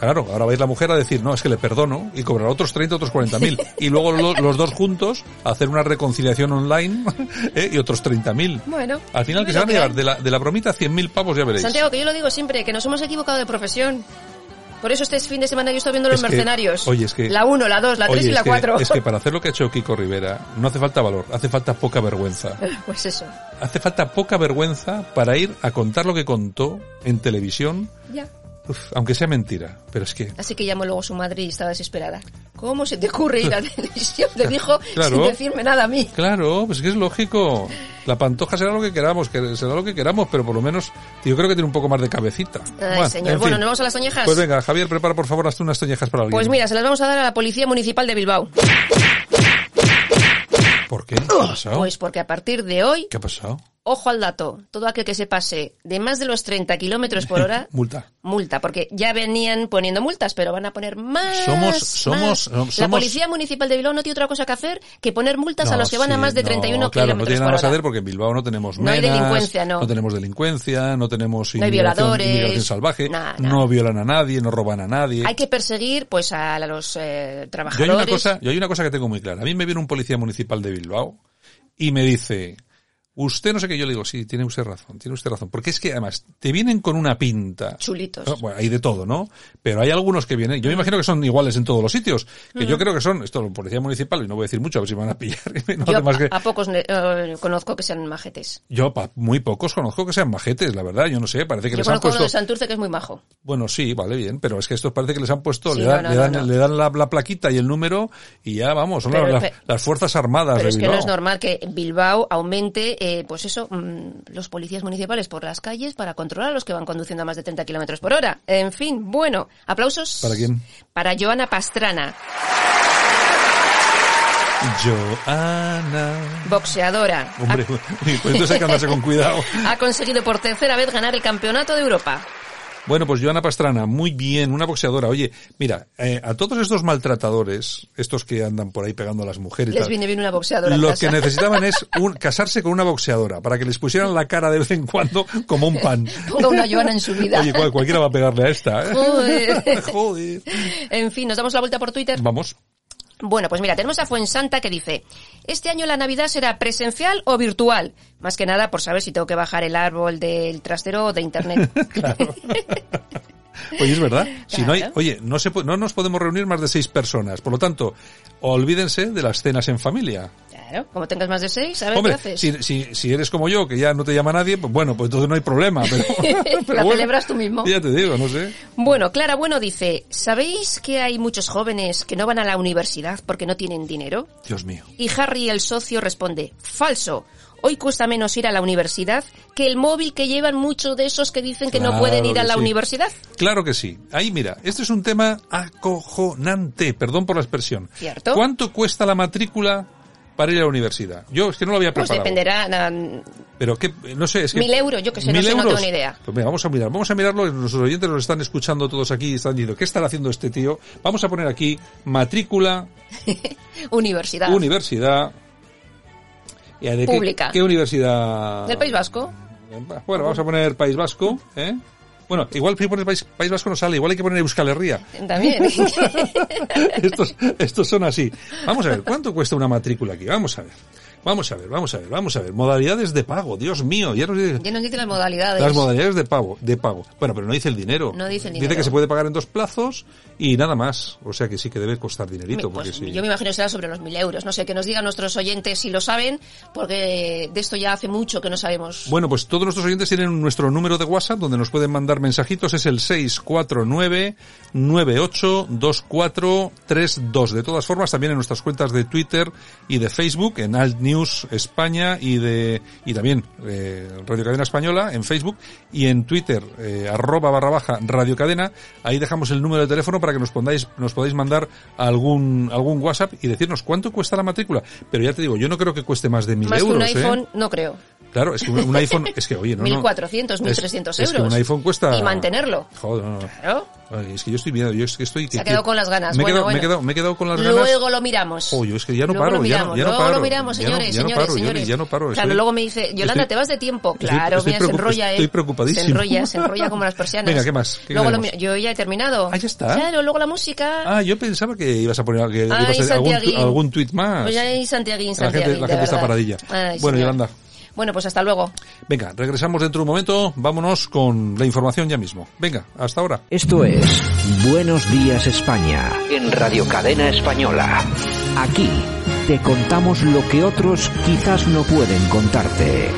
Claro, ahora va a ir la mujer a decir, no, es que le perdono y cobrará otros 30, otros 40 mil. Y luego lo- los dos juntos a hacer una reconciliación online ¿eh? y otros 30 mil. Bueno. Al final que se van a llevar de la, de la bromita 100 mil pavos, ya veréis. Santiago, que yo lo digo siempre, que nos hemos equivocado de profesión. Por eso este fin de semana yo estoy viendo Los Es que- Mercenarios. oye, es que- La 1, la 2, la 3 Oye, y la es que- 4. Es que para hacer lo que ha hecho Kiko Rivera no hace falta valor, hace falta poca vergüenza. Pues eso. Hace falta poca vergüenza para ir a contar lo que contó en televisión, Ya. Uf, aunque sea mentira. Pero es que Así que llamó luego su madre y estaba desesperada. ¿Cómo se te ocurre ir a la televisión? Le dijo Claro. sin decirme nada a mí. Claro, pues que es lógico. La pantoja será lo que queramos, que será lo que queramos, pero por lo menos yo creo que tiene un poco más de cabecita. Ay, Bueno, señor. en Bueno, fin. ¿nos vamos a las toñejas? Pues venga, Javier, prepara por favor, hazte unas toñejas para alguien. Pues mira, se las vamos a dar a la Policía Municipal de Bilbao. ¿Por qué? ¿Qué ha pasado? Pues porque a partir de hoy, ¿Qué ha pasado? Ojo al dato, todo aquel que se pase de más de los 30 kilómetros por hora, Multa. multa, porque ya venían poniendo multas, pero van a poner más. Somos- somos- más. somos- La Policía Municipal de Bilbao no tiene otra cosa que hacer que poner multas a los que van a más de no, 31 claro, no kilómetros tiene por nada más que hora. hacer porque en Bilbao no tenemos No hay delincuencia, no. tenemos delincuencia, no tenemos No hay violadores, inmigración salvaje, no violan a nadie, no roban a nadie. Hay que perseguir pues a los eh, Yo hay trabajadores. una cosa, yo hay una cosa que tengo muy clara. A mí me viene un policía municipal de Bilbao y me dice, usted no sé qué, yo le digo, sí, tiene usted razón, tiene usted razón. Porque es que además te vienen con una pinta. Chulitos. No, Bueno, hay de todo, ¿no? Pero hay algunos que vienen, yo me imagino que son iguales en todos los sitios, que yo creo que son, esto, policía municipal, y no voy a decir mucho, a ver si me van a pillar. no Yo hace más que- a pocos eh, conozco que sean majetes. yo pa- muy pocos conozco que sean majetes, la verdad, yo no sé, parece que Yo les han uno puesto... de Santurce que es muy majo. Bueno, sí, vale, bien, pero es que estos parece que les han puesto, Sí, le, dan, no, no, le dan, le la, la plaquita y el número y ya vamos, son Pero- las, Fuerzas Armadas Pero de es que Bilbao. no es normal que Bilbao aumente, eh, pues eso, mm, los policías municipales por las calles para controlar a los que van conduciendo a más de 30 kilómetros por hora. En fin, bueno, aplausos. ¿Para quién? Para Joana Pastrana, Joana. boxeadora. Hombre, pues entonces hay que andarse con cuidado. Ha conseguido por tercera vez ganar el campeonato de Europa. Bueno, pues Joana Pastrana, muy bien, una boxeadora. Oye, mira, eh, a todos estos maltratadores, estos que andan por ahí pegando a las mujeres, Les viene bien una boxeadora. lo que necesitaban es un- casarse con una boxeadora para que les pusieran la cara de vez en cuando como un pan. Ponga una Joana en su vida. Oye, cual- cualquiera va a pegarle a esta. ¿eh? Joder. Joder. En fin, nos damos la vuelta por Twitter. Vamos. Bueno, pues mira, tenemos a Fuensanta que dice, este año la Navidad será presencial o virtual. Más que nada por saber si tengo que bajar el árbol del trastero o de internet. Oye, es verdad. Si no hay, oye, no se, pu- no nos podemos reunir más de seis personas. Por lo tanto, olvídense de las cenas en familia. Claro, como tengas más de seis, a ver Hombre, qué haces. si, si, si eres como yo, que ya no te llama nadie, pues bueno, pues entonces no hay problema. Pero, pero La bueno, celebras tú mismo. Ya te digo, no sé. Bueno, Clara Bueno dice, ¿sabéis que hay muchos jóvenes que no van a la universidad porque no tienen dinero? Dios mío. Y Harry el socio responde, falso. Hoy cuesta menos ir a la universidad que el móvil que llevan muchos de esos que dicen que no pueden ir a la sí. universidad. Claro que sí. Ahí mira, este es un tema acojonante, perdón por la expresión. ¿Cierto? ¿Cuánto cuesta la matrícula para ir a la universidad? Yo es que no lo había Pues preparado. dependerá, na- Pero que, no sé, es que... Mil euros, yo que sé, no ¿Mil sé, no euros? tengo ni idea. Pues mira, vamos a mirar, vamos a mirarlo, nuestros oyentes nos están escuchando todos aquí y están diciendo, ¿qué estará haciendo este tío? Vamos a poner aquí matrícula, universidad. universidad... ¿Y de qué- Pública. ¿Qué, universidad? Del País Vasco. Bueno, vamos a poner País Vasco, ¿eh? Bueno, igual si pones País, País Vasco no sale, igual hay que poner Euskal Herria. También. estos, estos son así. Vamos a ver, ¿cuánto cuesta una matrícula aquí? Vamos a ver. Vamos a ver, vamos a ver, vamos a ver. Modalidades de pago, Dios mío. Ya nos dice- ya nos dice las modalidades. las modalidades de pago, de pago. Bueno, pero no dice el dinero. No dice el Dice dinero. que se puede pagar en dos plazos y nada más. O sea que sí que debe costar dinerito. Pues porque sí. Yo me imagino que será sobre los mil euros. No sé, que nos digan nuestros oyentes si lo saben, porque de esto ya hace mucho que no sabemos. Bueno, pues todos nuestros oyentes tienen nuestro número de WhatsApp donde nos pueden mandar mensajitos. Es el 649-982432. De todas formas, también en nuestras cuentas de Twitter y de Facebook, en Alt News España y de y también eh, Radio Cadena Española en Facebook y en Twitter eh, arroba barra baja Radio Cadena. Ahí dejamos el número de teléfono para que nos podáis nos podáis mandar algún algún WhatsApp y decirnos cuánto cuesta la matrícula. Pero ya te digo, yo no creo que cueste más de mil euros. que un ¿eh? iPhone, no creo. Claro, es que un, iPhone, es que oye, no, no. 1.400, 1.300 Es- euros. Es que un iPhone cuesta. Y mantenerlo. Joder, no, no. Claro. Es que yo estoy viendo, yo es que estoy. Se que- ha quedado que- con las ganas. Me he, Bueno, quedado, me he bueno. quedado, me he quedado con las ganas. Luego lo miramos. Oh, yo es que ya no Luego paro, lo ya no, miramos, ya no luego paro. lo miramos, ya no- señores, ya no señores, paro, señores. ya no paro. Claro, estoy- luego me dice, Yolanda, estoy- te vas de tiempo. Claro, estoy mira, se enrolla, ¿eh? estoy preocupadísimo. Se enrolla, se enrolla como las persianas. Venga, ¿qué más? ¿Qué luego lo yo ya he terminado. Ah, ya está. Claro, luego la música. Ah, yo pensaba que ibas a poner que ibas a algún, algún tuit más. Pues ya hay Santiaguín, la Santiaguín, gente, la gente está paradilla. Bueno. Yolanda, Bueno, pues hasta luego. venga, regresamos dentro de un momento. Vámonos con la información ya mismo. Venga, hasta ahora. Esto es Buenos Días España en Radio Cadena Española. Aquí te contamos lo que otros quizás no pueden contarte.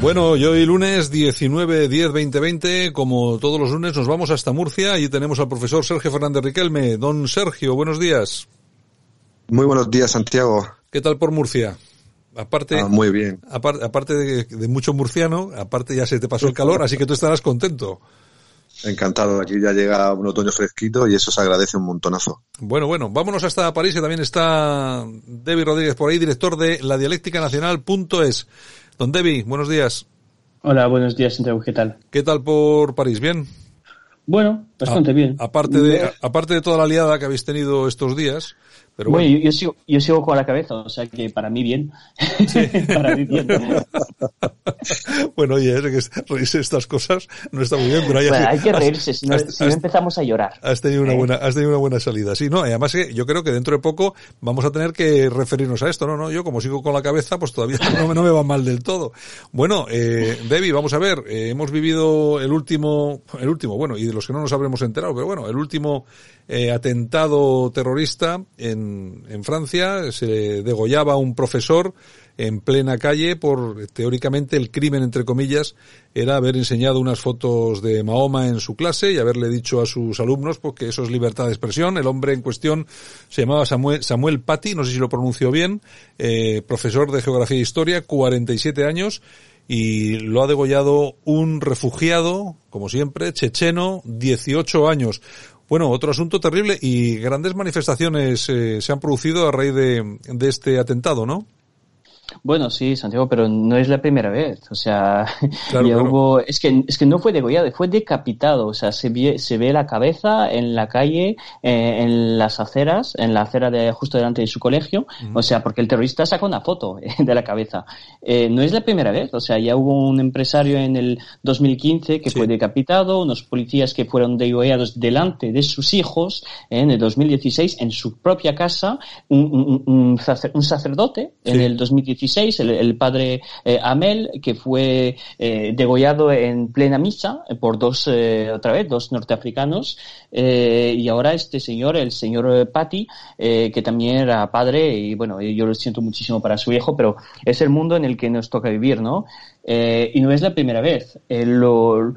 Bueno, y hoy lunes 19, 10, 20, 20, como todos los lunes nos vamos hasta Murcia y tenemos al profesor Sergio Fernández Riquelme. Don Sergio, buenos días. Muy buenos días, Santiago. ¿Qué tal por Murcia? Aparte, Ah, muy bien. apar- aparte de, de mucho murciano, aparte ya se te pasó el calor, así que tú estarás contento. Encantado. Aquí ya llega un otoño fresquito y eso se agradece un montonazo. Bueno, bueno, vámonos hasta París, que también está Debbie Rodríguez por ahí, director de la dialéctica nacional.es. Don Debbie, buenos días. Hola, buenos días, Santiago. ¿Qué tal? ¿Qué tal por París? ¿Bien? Bueno, bastante A- bien. Aparte de, a- aparte de toda la liada que habéis tenido estos días, pero bueno, bueno. yo, yo sigo, yo sigo con la cabeza, o sea que para mí bien. para mí bien. Bueno, oye, es que reírse de estas cosas no está muy bien, pero hay, Bueno, hay que reírse, si no, has- si no has- empezamos a llorar. Has tenido una Eh. buena, has tenido una buena salida. Sí, no, además que yo creo que dentro de poco vamos a tener que referirnos a esto, no, no, yo como sigo con la cabeza, pues todavía no, me- no me va mal del todo. Bueno, eh, Debbie, vamos a ver, eh, hemos vivido el último, el último, bueno, y de los que no nos habremos enterado, pero bueno, el último eh, atentado terrorista en, en Francia, se degollaba a un profesor en plena calle por teóricamente el crimen entre comillas era haber enseñado unas fotos de Mahoma en su clase y haberle dicho a sus alumnos pues, que eso es libertad de expresión. El hombre en cuestión se llamaba Samuel, Samuel Paty, no sé si lo pronunció bien, eh, profesor de geografía e historia, 47 años y lo ha degollado un refugiado, como siempre, checheno, 18 años. Bueno, otro asunto terrible y grandes manifestaciones eh, se han producido a raíz de, de este atentado, ¿no? Bueno, sí, Santiago, pero no es la primera vez. O sea, ya hubo. Es que, es que no fue degollado, fue decapitado. O sea, se ve, se ve la cabeza en la calle, eh, en las aceras, en la acera de justo delante de su colegio. O sea, porque el terrorista saca una foto eh, de la cabeza. Eh, no es la primera vez. O sea, ya hubo un empresario en el 2015 que fue decapitado, unos policías que fueron degollados delante de sus hijos en el 2016 en su propia casa, un, un, un, sacerdote en el 2015 el, padre eh, Amel, que fue eh, degollado en plena misa eh, por dos, otra vez, dos norteafricanos, y ahora este señor, el señor Patti, que también era padre, y bueno, yo lo siento muchísimo para su hijo, pero es el mundo en el que nos toca vivir, ¿no? y no es la primera vez. Lo,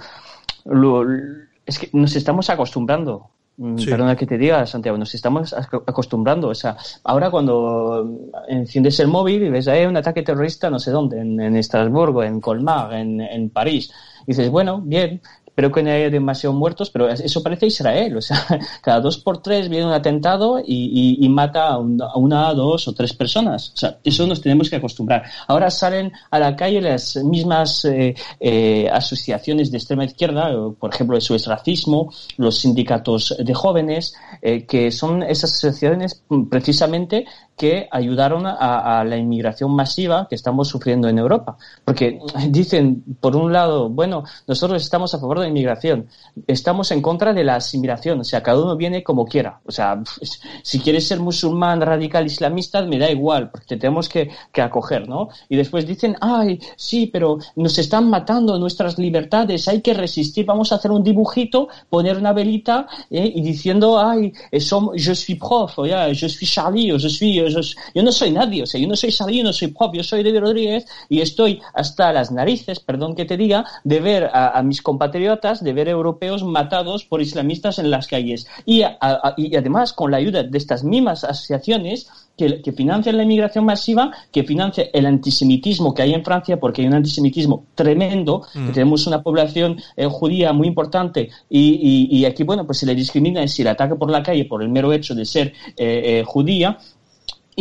es que nos estamos acostumbrando Mm, Sí. Perdona que te diga, Santiago, nos estamos ac- acostumbrando. O sea, ahora cuando enciendes el móvil y ves ahí un ataque terrorista, no sé dónde, en, en Estrasburgo, en Colmar, en, en París, y dices, bueno, bien, espero que no haya demasiados muertos, pero eso parece Israel. O sea, cada dos por tres viene un atentado y, y- y mata a, un- a una, dos o tres personas. O sea, eso nos tenemos que acostumbrar. Ahora salen a la calle las mismas eh, eh, asociaciones de extrema izquierda, por ejemplo, eso es racismo, los sindicatos de jóvenes, eh, que son esas asociaciones mm, precisamente que ayudaron a, la inmigración masiva que estamos sufriendo en Europa. Porque dicen, por un lado, bueno, nosotros estamos a favor de la inmigración, estamos en contra de la asimilación, o sea, cada uno viene como quiera. O sea, si quieres ser musulmán, radical, islamista, me da igual, porque te tenemos que, que acoger, ¿no? Y después dicen, ay, sí, pero nos están matando nuestras libertades, hay que resistir, vamos a hacer un dibujito, poner una velita ¿eh? y diciendo, ay, je suis prof, ya, je suis Charlie, o je suis, yo, yo no soy nadie, o sea, yo no soy Charlie, yo no soy prof, yo soy David Rodríguez y estoy hasta las narices, perdón que te diga, de ver a, mis compatriotas, de ver europeos matados por islamistas en las calles. Y además, con la ayuda de estas mismas asociaciones, que, que financien la inmigración masiva, que financie el antisemitismo que hay en Francia, porque hay un antisemitismo tremendo, que Mm. tenemos una población eh, judía muy importante y, y- y aquí, bueno, pues se le discrimina y se le ataca por la calle por el mero hecho de ser eh, eh, judía.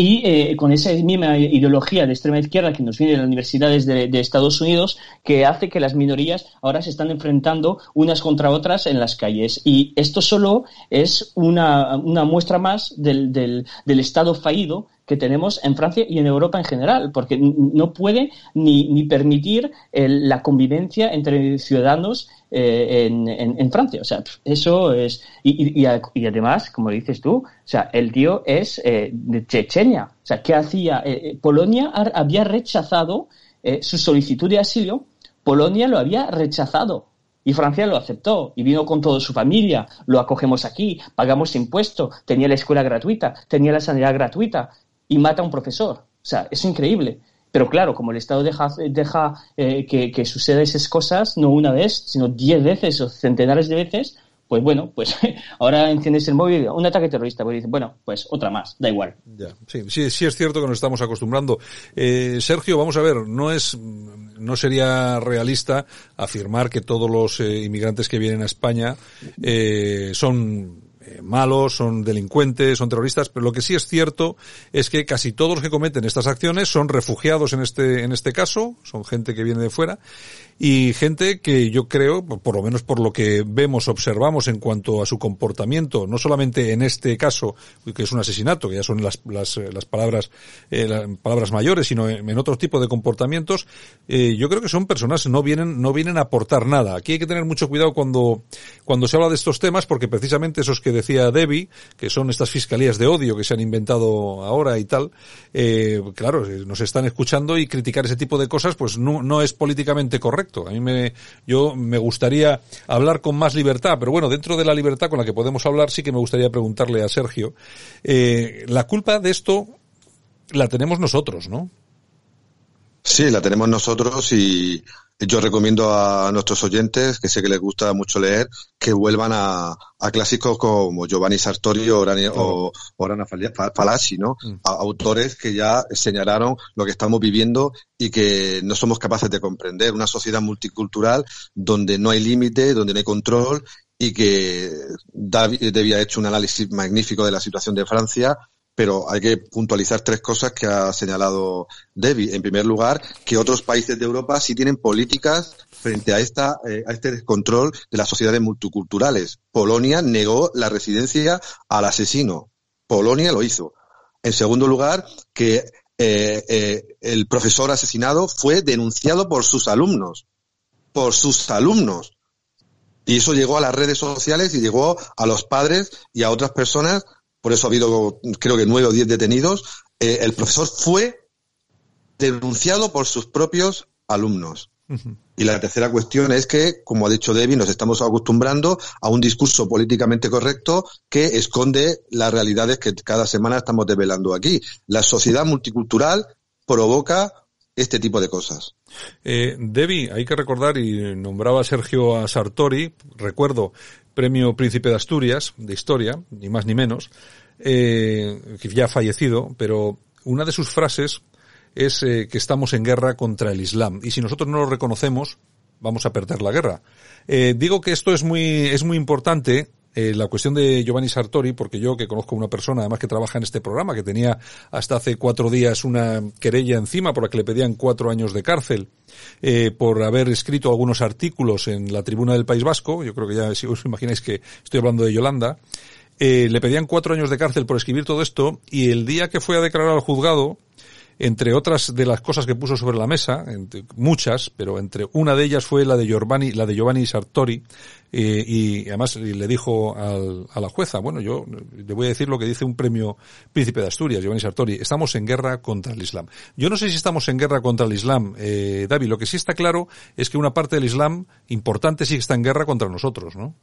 Y eh, con esa misma ideología de extrema izquierda que nos viene de las universidades de, Estados Unidos, que hace que las minorías ahora se están enfrentando unas contra otras en las calles. Y esto solo es una, una muestra más del, del, del Estado fallido que tenemos en Francia y en Europa en general, porque no puede ni, ni permitir el- la convivencia entre ciudadanos eh, en, Francia. O sea, eso es. Y, y- además, como dices tú, o sea, el tío es eh, de Chechenia. O sea, ¿qué hacía? Eh, Polonia ha- había rechazado su solicitud de asilo, Polonia lo había rechazado. Y Francia lo aceptó y vino con toda su familia. Lo acogemos aquí, pagamos impuestos, tenía la escuela gratuita, tenía la sanidad gratuita y mata a un profesor. O sea, es increíble. Pero claro, como el Estado deja, deja eh, que, que suceda esas cosas, no una vez, sino diez veces o centenares de veces, pues bueno, pues ahora enciendes el móvil, un ataque terrorista, pues dices, bueno, pues otra más, da igual. Ya, sí, sí, sí es cierto que nos estamos acostumbrando. Eh, Sergio, vamos a ver, no es, no sería realista afirmar que todos los eh, inmigrantes que vienen a España eh, son eh, malos, son delincuentes, son terroristas, pero lo que sí es cierto es que casi todos los que cometen estas acciones son refugiados en este, en este caso, son gente que viene de fuera, y gente que yo creo, por lo menos por lo que vemos, observamos en cuanto a su comportamiento, no solamente en este caso, que es un asesinato, que ya son las, las, eh, las palabras, eh, las palabras mayores, sino en, en otro tipo de comportamientos, eh, yo creo que son personas no vienen, no vienen a aportar nada. Aquí hay que tener mucho cuidado cuando, cuando se habla de estos temas, porque precisamente esos que decía Debbie, que son estas fiscalías de odio que se han inventado ahora y tal, eh, claro, eh, nos están escuchando y criticar ese tipo de cosas, pues no, no es políticamente correcto. A mí me, yo me gustaría hablar con más libertad, pero bueno, dentro de la libertad con la que podemos hablar, sí que me gustaría preguntarle a Sergio, eh, la culpa de esto la tenemos nosotros, ¿no? Sí, la tenemos nosotros y yo recomiendo a nuestros oyentes, que sé que les gusta mucho leer, que vuelvan a, a clásicos como Giovanni Sartori o Orana, o Orana Fal- Falaschi, ¿no? A- autores que ya señalaron lo que estamos viviendo y que no somos capaces de comprender. Una sociedad multicultural donde no hay límite, donde no hay control y que David había hecho un análisis magnífico de la situación de Francia, pero hay que puntualizar tres cosas que ha señalado Debbie. En primer lugar, que otros países de Europa sí tienen políticas frente a esta eh, a este descontrol de las sociedades multiculturales. Polonia negó la residencia al asesino. Polonia lo hizo. En segundo lugar, que eh, eh, el profesor asesinado fue denunciado por sus alumnos. Por sus alumnos. Y eso llegó a las redes sociales y llegó a los padres y a otras personas. Por eso ha habido, creo que nueve o diez detenidos. Eh, el profesor fue denunciado por sus propios alumnos. Y la tercera cuestión es que, como ha dicho Debbie, nos estamos acostumbrando a un discurso políticamente correcto que esconde las realidades que cada semana estamos develando aquí. La sociedad multicultural provoca este tipo de cosas. Eh, Debbie, hay que recordar, y nombraba Sergio a Sartori, recuerdo, premio Príncipe de Asturias, de historia, ni más ni menos, eh, que ya ha fallecido, pero una de sus frases es eh, que estamos en guerra contra el Islam. Y si nosotros no lo reconocemos, vamos a perder la guerra. Eh, digo que esto es muy, es muy importante eh, la cuestión de Giovanni Sartori, porque yo que conozco una persona, además que trabaja en este programa, que tenía hasta hace cuatro días una querella encima por la que le pedían cuatro años de cárcel eh, por haber escrito algunos artículos en la tribuna del País Vasco, yo creo que ya si os imagináis que estoy hablando de Yolanda, eh, le pedían cuatro años de cárcel por escribir todo esto y el día que fue a declarar al juzgado, entre otras de las cosas que puso sobre la mesa, entre, muchas, pero entre una de ellas fue la de Giovanni, la de Giovanni Sartori, eh, y además le dijo al, a la jueza, bueno, yo le voy a decir lo que dice un premio Príncipe de Asturias, Giovanni Sartori, estamos en guerra contra el Islam. Yo no sé si estamos en guerra contra el Islam, eh, David, lo que sí está claro es que una parte del Islam importante sí está en guerra contra nosotros, ¿no?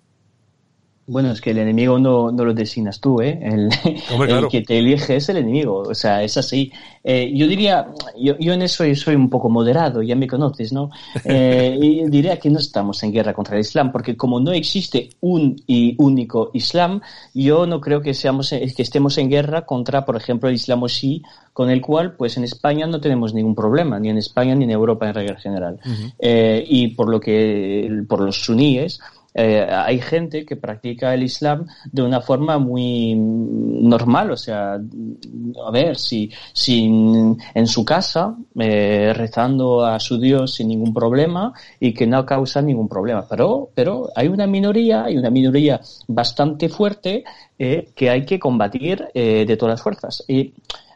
Bueno, es que el enemigo no, no lo designas tú, ¿eh? El, el, que te elige es el enemigo, o sea, es así. Eh, yo diría, yo, yo, en eso soy un poco moderado, ya me conoces, ¿no? Eh, y diría que no estamos en guerra contra el Islam, porque como no existe un y único Islam, yo no creo que, seamos, que estemos en guerra contra, por ejemplo, el Islam sí, con el cual, pues en España no tenemos ningún problema, ni en España ni en Europa en regla general. Uh -huh. eh, y por lo que, por los suníes, eh, hay gente que practica el Islam de una forma muy normal, o sea, a ver, si, si en su casa, eh, rezando a su Dios sin ningún problema y que no causa ningún problema. Pero, pero hay una minoría, hay una minoría bastante fuerte eh, que hay que combatir de todas las fuerzas.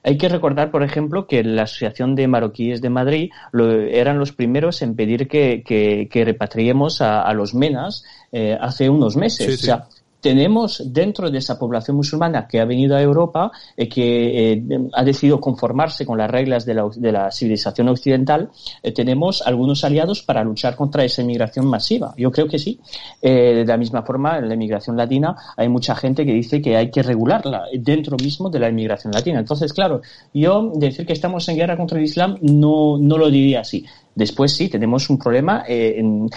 Hay que recordar, por ejemplo, que la Asociación de Marroquíes de Madrid lo, eran los primeros en pedir que, que, que repatriemos a, a, los menas eh, hace unos meses. Sí, sí. O sea, tenemos dentro de esa población musulmana que ha venido a Europa, eh, que eh, ha decidido conformarse con las reglas de la, civilización occidental, eh, tenemos algunos aliados para luchar contra esa inmigración masiva. Yo creo que sí. Eh, de la misma forma, en la inmigración latina hay mucha gente que dice que hay que regularla dentro mismo de la inmigración latina. Entonces, claro, yo decir que estamos en guerra contra el Islam no, no lo diría así. Después sí, tenemos un problema eh, en,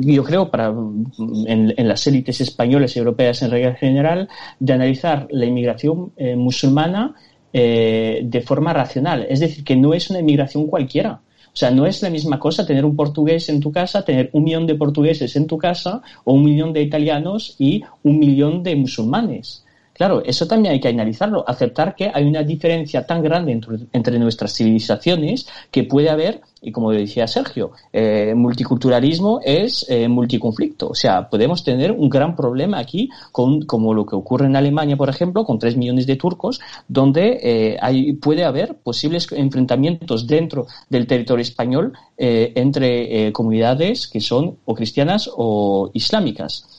yo creo, para, en, las élites españolas y europeas en regla general, de analizar la inmigración eh, musulmana eh, de forma racional. Es decir, que no es una inmigración cualquiera. O sea, no es la misma cosa tener un portugués en tu casa, tener un millón de portugueses en tu casa, o un millón de italianos y un millón de musulmanes. Claro, eso también hay que analizarlo, aceptar que hay una diferencia tan grande entre, nuestras civilizaciones que puede haber, y como decía Sergio, eh, multiculturalismo es eh, multiconflicto. O sea, podemos tener un gran problema aquí, con, como lo que ocurre en Alemania, por ejemplo, con tres millones de turcos, donde eh, hay, puede haber posibles enfrentamientos dentro del territorio español entre comunidades que son o cristianas o islámicas.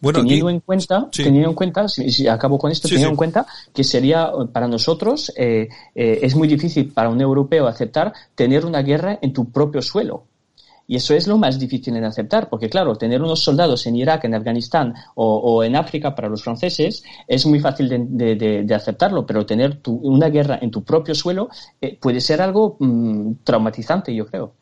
Bueno, teniendo aquí, en cuenta, sí. teniendo en cuenta, si, si, acabo con esto, sí, teniendo sí. en cuenta que sería para nosotros eh, eh, es muy difícil para un europeo aceptar tener una guerra en tu propio suelo. Y eso es lo más difícil en aceptar, porque claro, tener unos soldados en Irak, en Afganistán o, o en África para los franceses es muy fácil de, de, de, de aceptarlo, pero tener tu, una guerra en tu propio suelo eh, puede ser algo mmm, traumatizante, yo creo.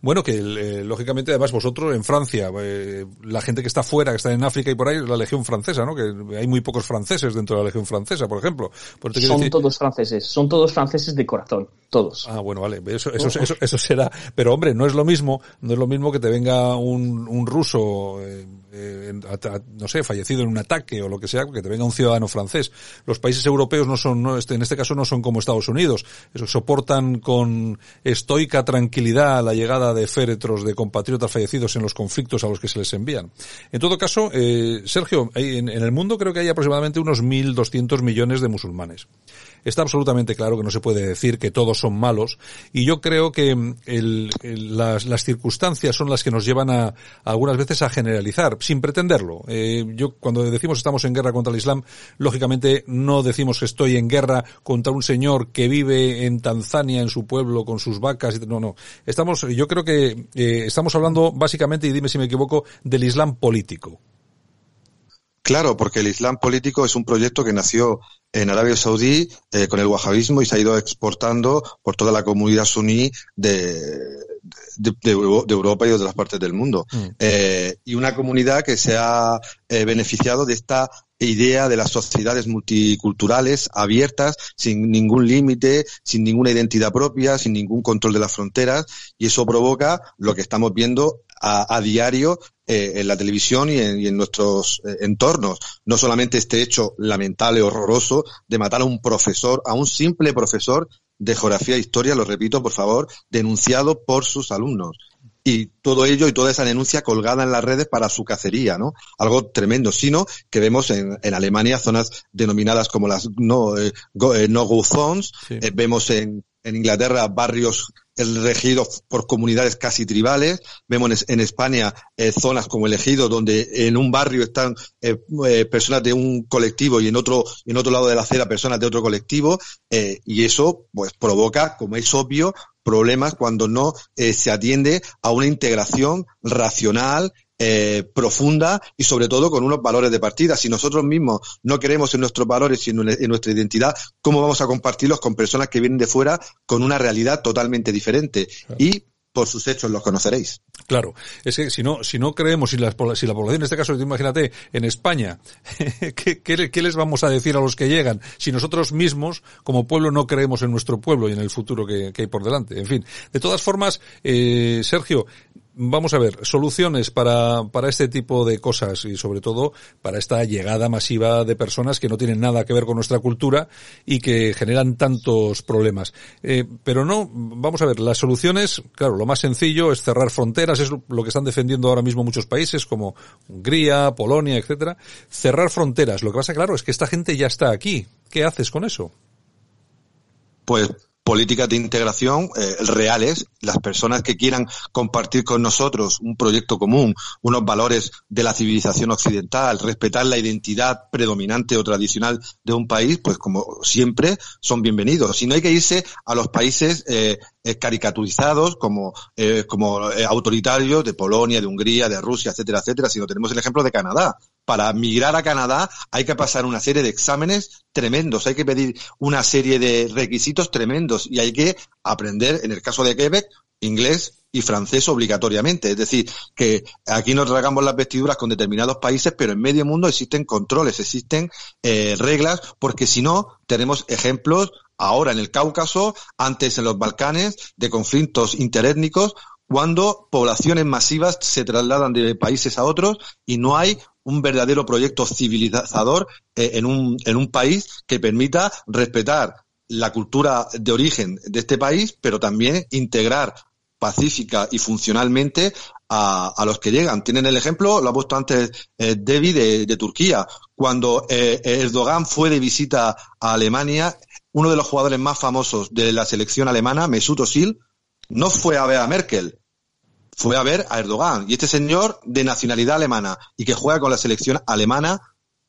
Bueno, que eh, lógicamente además vosotros en Francia, eh, la gente que está fuera, que está en África y por ahí, la Legión Francesa, ¿no? Que hay muy pocos franceses dentro de la Legión Francesa, por ejemplo. Por son decir... todos franceses, son todos franceses de corazón, todos. Ah, bueno, vale, eso, eso, eso, eso será. Pero hombre, no es lo mismo no es lo mismo que te venga un, un ruso, eh, eh, no sé, fallecido en un ataque o lo que sea, que te venga un ciudadano francés. Los países europeos no son, no, este, en este caso no son como Estados Unidos. Soportan con estoica tranquilidad la llegada de féretros de compatriotas fallecidos en los conflictos a los que se les envían. En todo caso, eh, Sergio, en, el mundo creo que hay aproximadamente unos 1.200 millones de musulmanes está absolutamente claro que no se puede decir que todos son malos y yo creo que el, las, circunstancias son las que nos llevan a, algunas veces a generalizar sin pretenderlo. Eh, yo cuando decimos estamos en guerra contra el Islam, lógicamente no decimos que estoy en guerra contra un señor que vive en Tanzania en su pueblo con sus vacas. No, no. Estamos, yo creo que eh, estamos hablando básicamente, y dime si me equivoco, del Islam político. Claro, porque el Islam político es un proyecto que nació en Arabia Saudí eh, con el wahabismo y se ha ido exportando por toda la comunidad suní de, de, Europa y de otras partes del mundo. Mm. Eh, y una comunidad que se ha eh, beneficiado de esta idea de las sociedades multiculturales abiertas, sin ningún límite, sin ninguna identidad propia, sin ningún control de las fronteras, y eso provoca lo que estamos viendo a, a diario eh, en la televisión y en, y en nuestros eh, entornos. No solamente este hecho lamentable, horroroso, de matar a un profesor, a un simple profesor de geografía e historia, lo repito, por favor, denunciado por sus alumnos y todo ello y toda esa denuncia colgada en las redes para su cacería, ¿no? Algo tremendo, sino que vemos en, en Alemania zonas denominadas como las no, eh, go, eh, no go zones, sí. eh, vemos en, en Inglaterra barrios regidos por comunidades casi tribales, vemos en, España eh, zonas como el Ejido donde en un barrio están eh, eh, personas de un colectivo y en otro en otro lado de la acera personas de otro colectivo y eso pues provoca, como es obvio, problemas cuando no se atiende a una integración racional eh, profunda y sobre todo con unos valores de partida. Si nosotros mismos no queremos en nuestros valores y en, nuestra identidad, ¿cómo vamos a compartirlos con personas que vienen de fuera con una realidad totalmente diferente? Y por sus hechos los conoceréis. Claro, es que si no, si no creemos, si la, si la población, en este caso, imagínate, en España, ¿qué, qué, les vamos a decir a los que llegan si nosotros mismos, como pueblo, no creemos en nuestro pueblo y en el futuro que, que hay por delante? En fin, de todas formas, eh, Sergio, vamos a ver, soluciones para, para este tipo de cosas y sobre todo para esta llegada masiva de personas que no tienen nada que ver con nuestra cultura y que generan tantos problemas. Eh, pero no, vamos a ver, las soluciones, claro, lo más sencillo es cerrar fronteras, es lo que están defendiendo ahora mismo muchos países como Hungría, Polonia, etcétera. Cerrar fronteras. Lo que pasa, claro, es que esta gente ya está aquí. ¿Qué haces con eso? Pues políticas de integración eh, reales, las personas que quieran compartir con nosotros un proyecto común, unos valores de la civilización occidental, respetar la identidad predominante o tradicional de un país, pues como siempre son bienvenidos. Y no hay que irse a los países eh, eh, caricaturizados como, como autoritarios de Polonia, de Hungría, de Rusia, etcétera, etcétera, sino tenemos el ejemplo de Canadá para migrar a Canadá hay que pasar una serie de exámenes tremendos, hay que pedir una serie de requisitos tremendos y hay que aprender, en el caso de Quebec, inglés y francés obligatoriamente. Es decir, que aquí nos tragamos las vestiduras con determinados países, pero en medio mundo existen controles, existen eh, reglas, porque si no, tenemos ejemplos ahora en el Cáucaso, antes en los Balcanes, de conflictos interétnicos, cuando poblaciones masivas se trasladan de países a otros y no hay un verdadero proyecto civilizador eh, en, un, en un país que permita respetar la cultura de origen de este país, pero también integrar pacífica y funcionalmente a, a los que llegan. Tienen el ejemplo, lo ha puesto antes eh, Debbie de, Turquía. Cuando eh, Erdogan fue de visita a Alemania, uno de los jugadores más famosos de la selección alemana, Mesut Özil, no fue a ver a Merkel, fue a ver a Erdogan. Y este señor de nacionalidad alemana y que juega con la selección alemana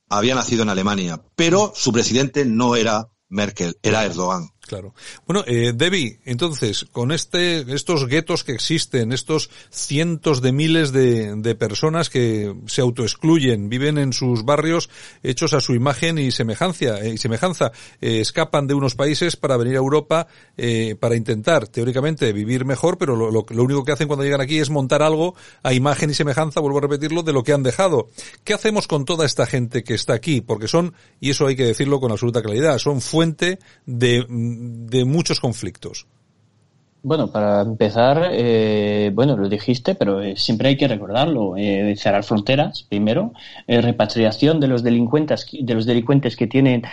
había nacido en Alemania. Pero su presidente no era Merkel, era Erdogan. Claro. Bueno, eh, Debbie, entonces, con este, estos guetos que existen, estos cientos de miles de, personas que se autoexcluyen, viven en sus barrios hechos a su imagen y semejanza, y semejanza, eh, escapan de unos países para venir a Europa eh, para intentar, teóricamente, vivir mejor, pero lo, único que hacen cuando llegan aquí es montar algo a imagen y semejanza, vuelvo a repetirlo, de lo que han dejado. ¿Qué hacemos con toda esta gente que está aquí? Porque son, y eso hay que decirlo con absoluta claridad, son fuente de de muchos conflictos. Bueno, para empezar, eh, bueno, lo dijiste, pero eh, siempre hay que recordarlo. Eh, cerrar fronteras, primero. Repatriación de los delincuentes, de los delincuentes que tienen,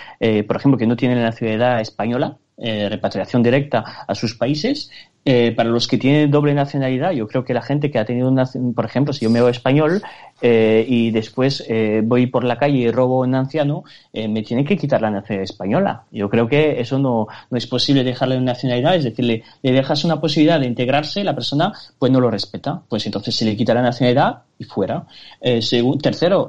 por ejemplo, que no tienen la nacionalidad española. repatriación directa a sus países eh, para los que tienen doble nacionalidad, yo creo que la gente que ha tenido una, por ejemplo, si yo me veo español eh, y después eh, voy por la calle y robo a un anciano, eh, me tiene que quitar la nacionalidad española. Yo creo que eso no, no es posible dejarle una nacionalidad, es decir, le, le, dejas una posibilidad de integrarse, la persona pues no lo respeta, pues entonces se le quita la nacionalidad y fuera. Eh, según, tercero,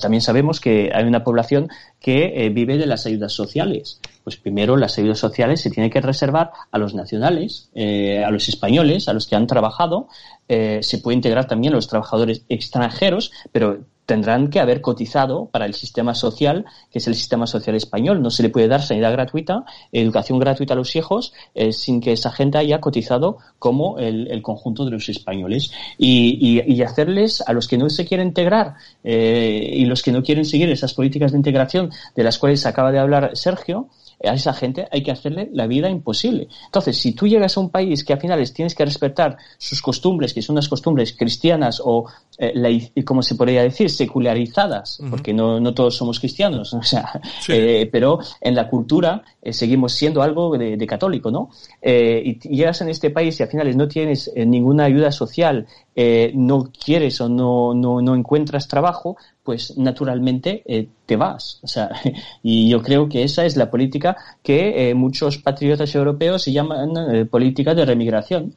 también sabemos que hay una población que vive de las ayudas sociales. Pues primero las ayudas sociales se tienen que reservar a los nacionales, eh, a los españoles, a los que han trabajado. Eh, se puede integrar también a los trabajadores extranjeros, pero tendrán que haber cotizado para el sistema social, que es el sistema social español. No se le puede dar sanidad gratuita, educación gratuita a los hijos, eh, sin que esa gente haya cotizado como el, el conjunto de los españoles. Y, y, y, hacerles, a los que no se quieren integrar eh, y los que no quieren seguir esas políticas de integración de las cuales acaba de hablar Sergio, a esa gente hay que hacerle la vida imposible. Entonces, si tú llegas a un país que al final tienes que respetar sus costumbres, que son unas costumbres cristianas o, eh, como se podría decir, secularizadas, uh -huh. porque no, no, todos somos cristianos, o sea, sí. eh, pero en la cultura eh, seguimos siendo algo de, de católico, ¿no? Y llegas en este país y al final no tienes ninguna ayuda social, no quieres o no, no, no encuentras trabajo, pues naturalmente eh, te vas. O sea, y yo creo que esa es la política que eh, muchos patriotas europeos se llaman eh, política de remigración.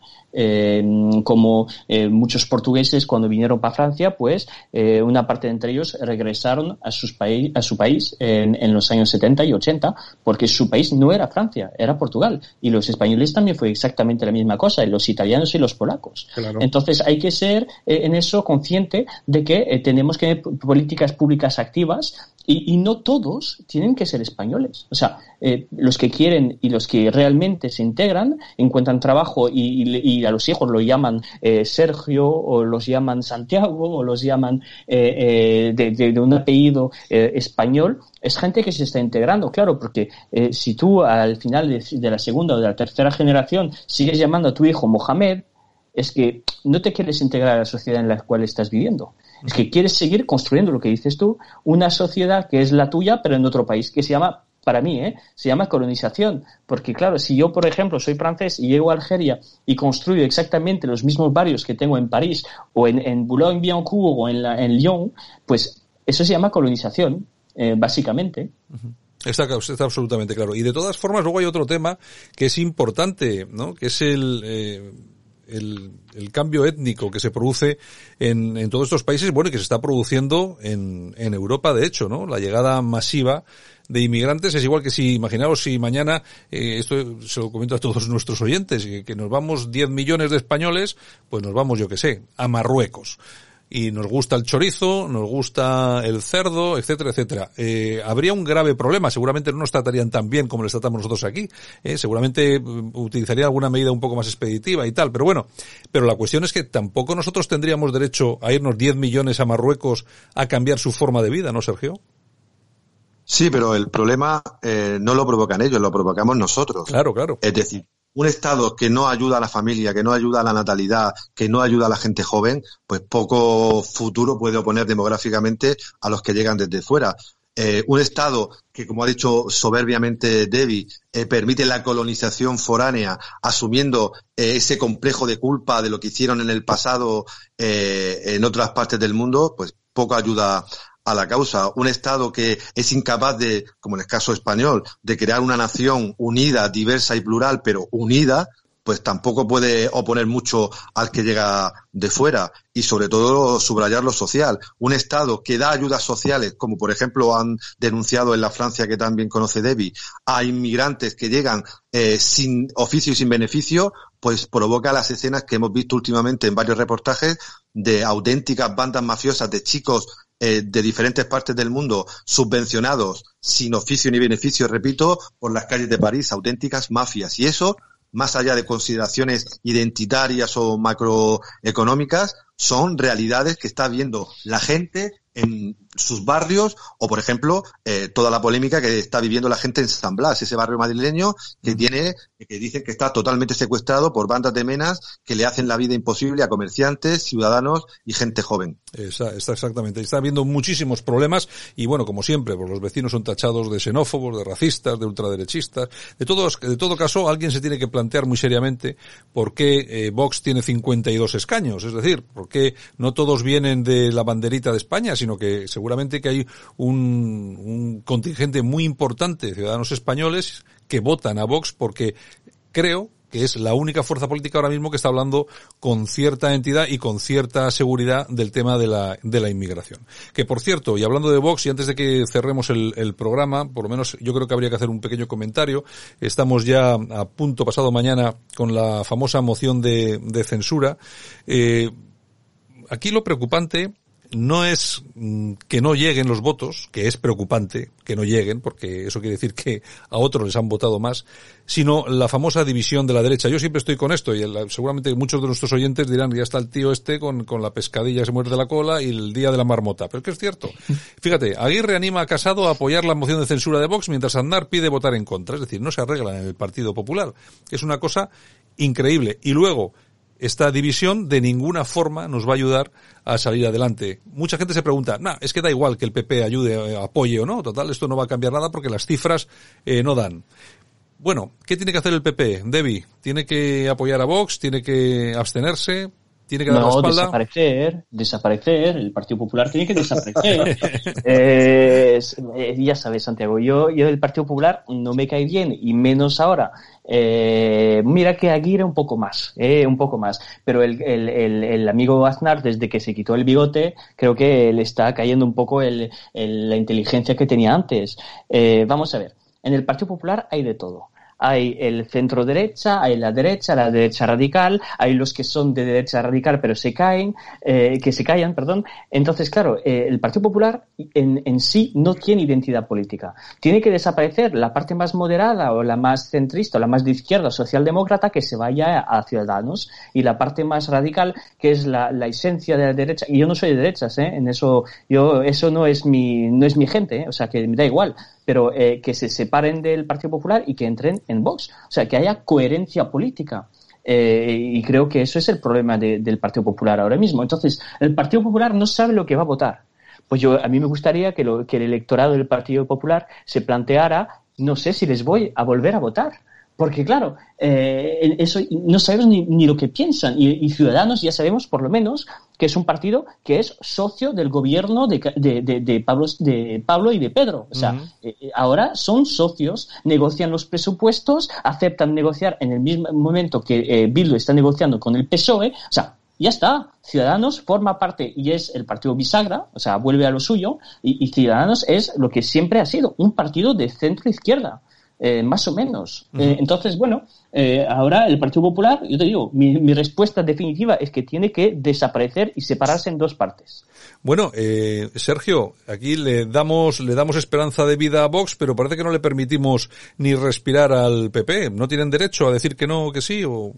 como muchos portugueses cuando vinieron para Francia, pues una parte de entre ellos regresaron a, sus a su país en, en, los años 70 y 80, porque su país no era Francia, era Portugal. Y los españoles también fue exactamente la misma cosa, y los italianos y los polacos. Entonces hay que ser en eso consciente de que tenemos que tener políticas públicas activas y, no todos tienen que ser españoles. O sea, eh, los que quieren y los que realmente se integran, encuentran trabajo y, a los hijos lo llaman eh, Sergio o los llaman Santiago o los llaman eh, de, un apellido español, es gente que se está integrando, claro, porque si tú al final de, la segunda o de la tercera generación sigues llamando a tu hijo Mohamed, es que no te quieres integrar a la sociedad en la cual estás viviendo. Es que quieres seguir construyendo lo que dices tú, una sociedad que es la tuya, pero en otro país, que se llama, para mí, ¿eh? se llama colonización. Porque claro, si yo, por ejemplo, soy francés y llego a Algeria y construyo exactamente los mismos barrios que tengo en París o en, en Boulogne-Billancourt o en, en Lyon, pues eso se llama colonización, eh, básicamente. Está, está, absolutamente claro. Y de todas formas, luego hay otro tema que es importante, ¿no? Que es el, eh, el, el, cambio étnico que se produce en, en, todos estos países, bueno, y que se está produciendo en, en Europa, de hecho, ¿no? La llegada masiva de inmigrantes es igual que si, imaginaos si mañana, eh, esto se lo comento a todos nuestros oyentes, que, que nos vamos 10 millones de españoles, pues nos vamos, yo que sé, a Marruecos y nos gusta el chorizo, nos gusta el cerdo, etcétera, etcétera. Eh, habría un grave problema, seguramente no nos tratarían tan bien como les tratamos nosotros aquí, eh, seguramente mm, utilizaría alguna medida un poco más expeditiva y tal, pero bueno, pero la cuestión es que tampoco nosotros tendríamos derecho a irnos 10 millones a Marruecos a cambiar su forma de vida, ¿no, Sergio? Sí, pero el problema eh, no lo provocan ellos, lo provocamos nosotros. Claro, claro. Es decir, un Estado que no ayuda a la familia, que no ayuda a la natalidad, que no ayuda a la gente joven, pues poco futuro puede oponer demográficamente a los que llegan desde fuera. Eh, un Estado que, como ha dicho soberbiamente Debbie, eh, permite la colonización foránea, asumiendo eh, ese complejo de culpa de lo que hicieron en el pasado en otras partes del mundo, pues poco ayuda a la causa. Un Estado que es incapaz de, como en el caso español, de crear una nación unida, diversa y plural, pero unida, pues tampoco puede oponer mucho al que llega de fuera y sobre todo subrayar lo social. Un Estado que da ayudas sociales, como por ejemplo han denunciado en la Francia que también conoce Debbie, a inmigrantes que llegan eh, sin oficio y sin beneficio, pues provoca las escenas que hemos visto últimamente en varios reportajes de auténticas bandas mafiosas de chicos eh, de diferentes partes del mundo subvencionados sin oficio ni beneficio, repito, por las calles de París, auténticas mafias. Y eso, más allá de consideraciones identitarias o macroeconómicas, son realidades que está viendo la gente en sus barrios o, por ejemplo, eh, toda la polémica que está viviendo la gente en San Blas, ese barrio madrileño que tiene, que dicen que está totalmente secuestrado por bandas de menas que le hacen la vida imposible a comerciantes, ciudadanos y gente joven. Está, está exactamente. Está habiendo muchísimos problemas y, bueno, como siempre, pues los vecinos son tachados de xenófobos, de racistas, de ultraderechistas. De todos, de todo caso, alguien se tiene que plantear muy seriamente por qué eh, Vox tiene 52 escaños. Es decir, por qué no todos vienen de la banderita de España, sino que se seguramente que hay un, un contingente muy importante de ciudadanos españoles que votan a Vox porque creo que es la única fuerza política ahora mismo que está hablando con cierta entidad y con cierta seguridad del tema de la, de la inmigración. Que por cierto, y hablando de Vox, y antes de que cerremos el, el programa, por lo menos yo creo que habría que hacer un pequeño comentario. Estamos ya a punto, pasado mañana, con la famosa moción de, de censura. Eh, aquí lo preocupante no es mm, que no lleguen los votos, que es preocupante que no lleguen, porque eso quiere decir que a otros les han votado más, sino la famosa división de la derecha. Yo siempre estoy con esto y seguramente muchos de nuestros oyentes dirán, ya está el tío este con, con la pescadilla se muerde la cola y el día de la marmota. Pero es que es cierto. Fíjate, Aguirre anima a Casado a apoyar la moción de censura de Vox mientras Aznar pide votar en contra. Es decir, no se arregla en el Partido Popular. Es una cosa increíble. Y luego, esta división de ninguna forma nos va a ayudar a salir adelante. Mucha gente se pregunta, nah, es que da igual que el PP ayude, eh, apoye o no, total, esto no va a cambiar nada porque las cifras eh, no dan. Bueno, ¿qué tiene que hacer el PP, Debbie? ¿Tiene que apoyar a Vox? ¿Tiene que abstenerse? Tiene que dar no, la espalda. desaparecer, desaparecer, el Partido Popular tiene que desaparecer. eh, ya sabes, Santiago, yo, yo el Partido Popular no me cae bien, y menos ahora. Eh, mira que Aguirre un poco más, eh, un poco más. Pero el, el, el, el, amigo Aznar, desde que se quitó el bigote, creo que le está cayendo un poco el, la inteligencia que tenía antes. Eh, vamos a ver, en el Partido Popular hay de todo hay el centro derecha, hay la derecha, la derecha radical, hay los que son de derecha radical pero se caen, eh, que se callan, perdón. Entonces, claro, eh, el Partido Popular en, en, sí no tiene identidad política. Tiene que desaparecer la parte más moderada o la más centrista o la más de izquierda socialdemócrata que se vaya a, Ciudadanos y la parte más radical que es la, la, esencia de la derecha. Y yo no soy de derechas, ¿eh? En eso, yo, eso no es mi, no es mi gente, ¿eh? o sea que me da igual pero eh, que se separen del Partido Popular y que entren en Vox. O sea, que haya coherencia política. Eh, y creo que eso es el problema de, del Partido Popular ahora mismo. Entonces, el Partido Popular no sabe lo que va a votar. Pues yo, a mí me gustaría que, lo, que el electorado del Partido Popular se planteara, no sé si les voy a volver a votar porque claro, eh, eso no sabemos ni, ni, lo que piensan y, y, Ciudadanos ya sabemos por lo menos que es un partido que es socio del gobierno de, de, de, de Pablo, de Pablo y de Pedro. O sea, uh -huh. eh, ahora son socios, negocian los presupuestos, aceptan negociar en el mismo momento que eh, Bildu está negociando con el PSOE. O sea, ya está. Ciudadanos forma parte y es el partido bisagra, o sea, vuelve a lo suyo, y, y Ciudadanos es lo que siempre ha sido, un partido de centro izquierda. Eh, más o menos. Uh -huh. eh, entonces, bueno, eh, ahora el Partido Popular, yo te digo, mi, mi, respuesta definitiva es que tiene que desaparecer y separarse en dos partes. Bueno, eh, Sergio, aquí le damos, le damos esperanza de vida a Vox, pero parece que no le permitimos ni respirar al PP. ¿No tienen derecho a decir que no, que sí, o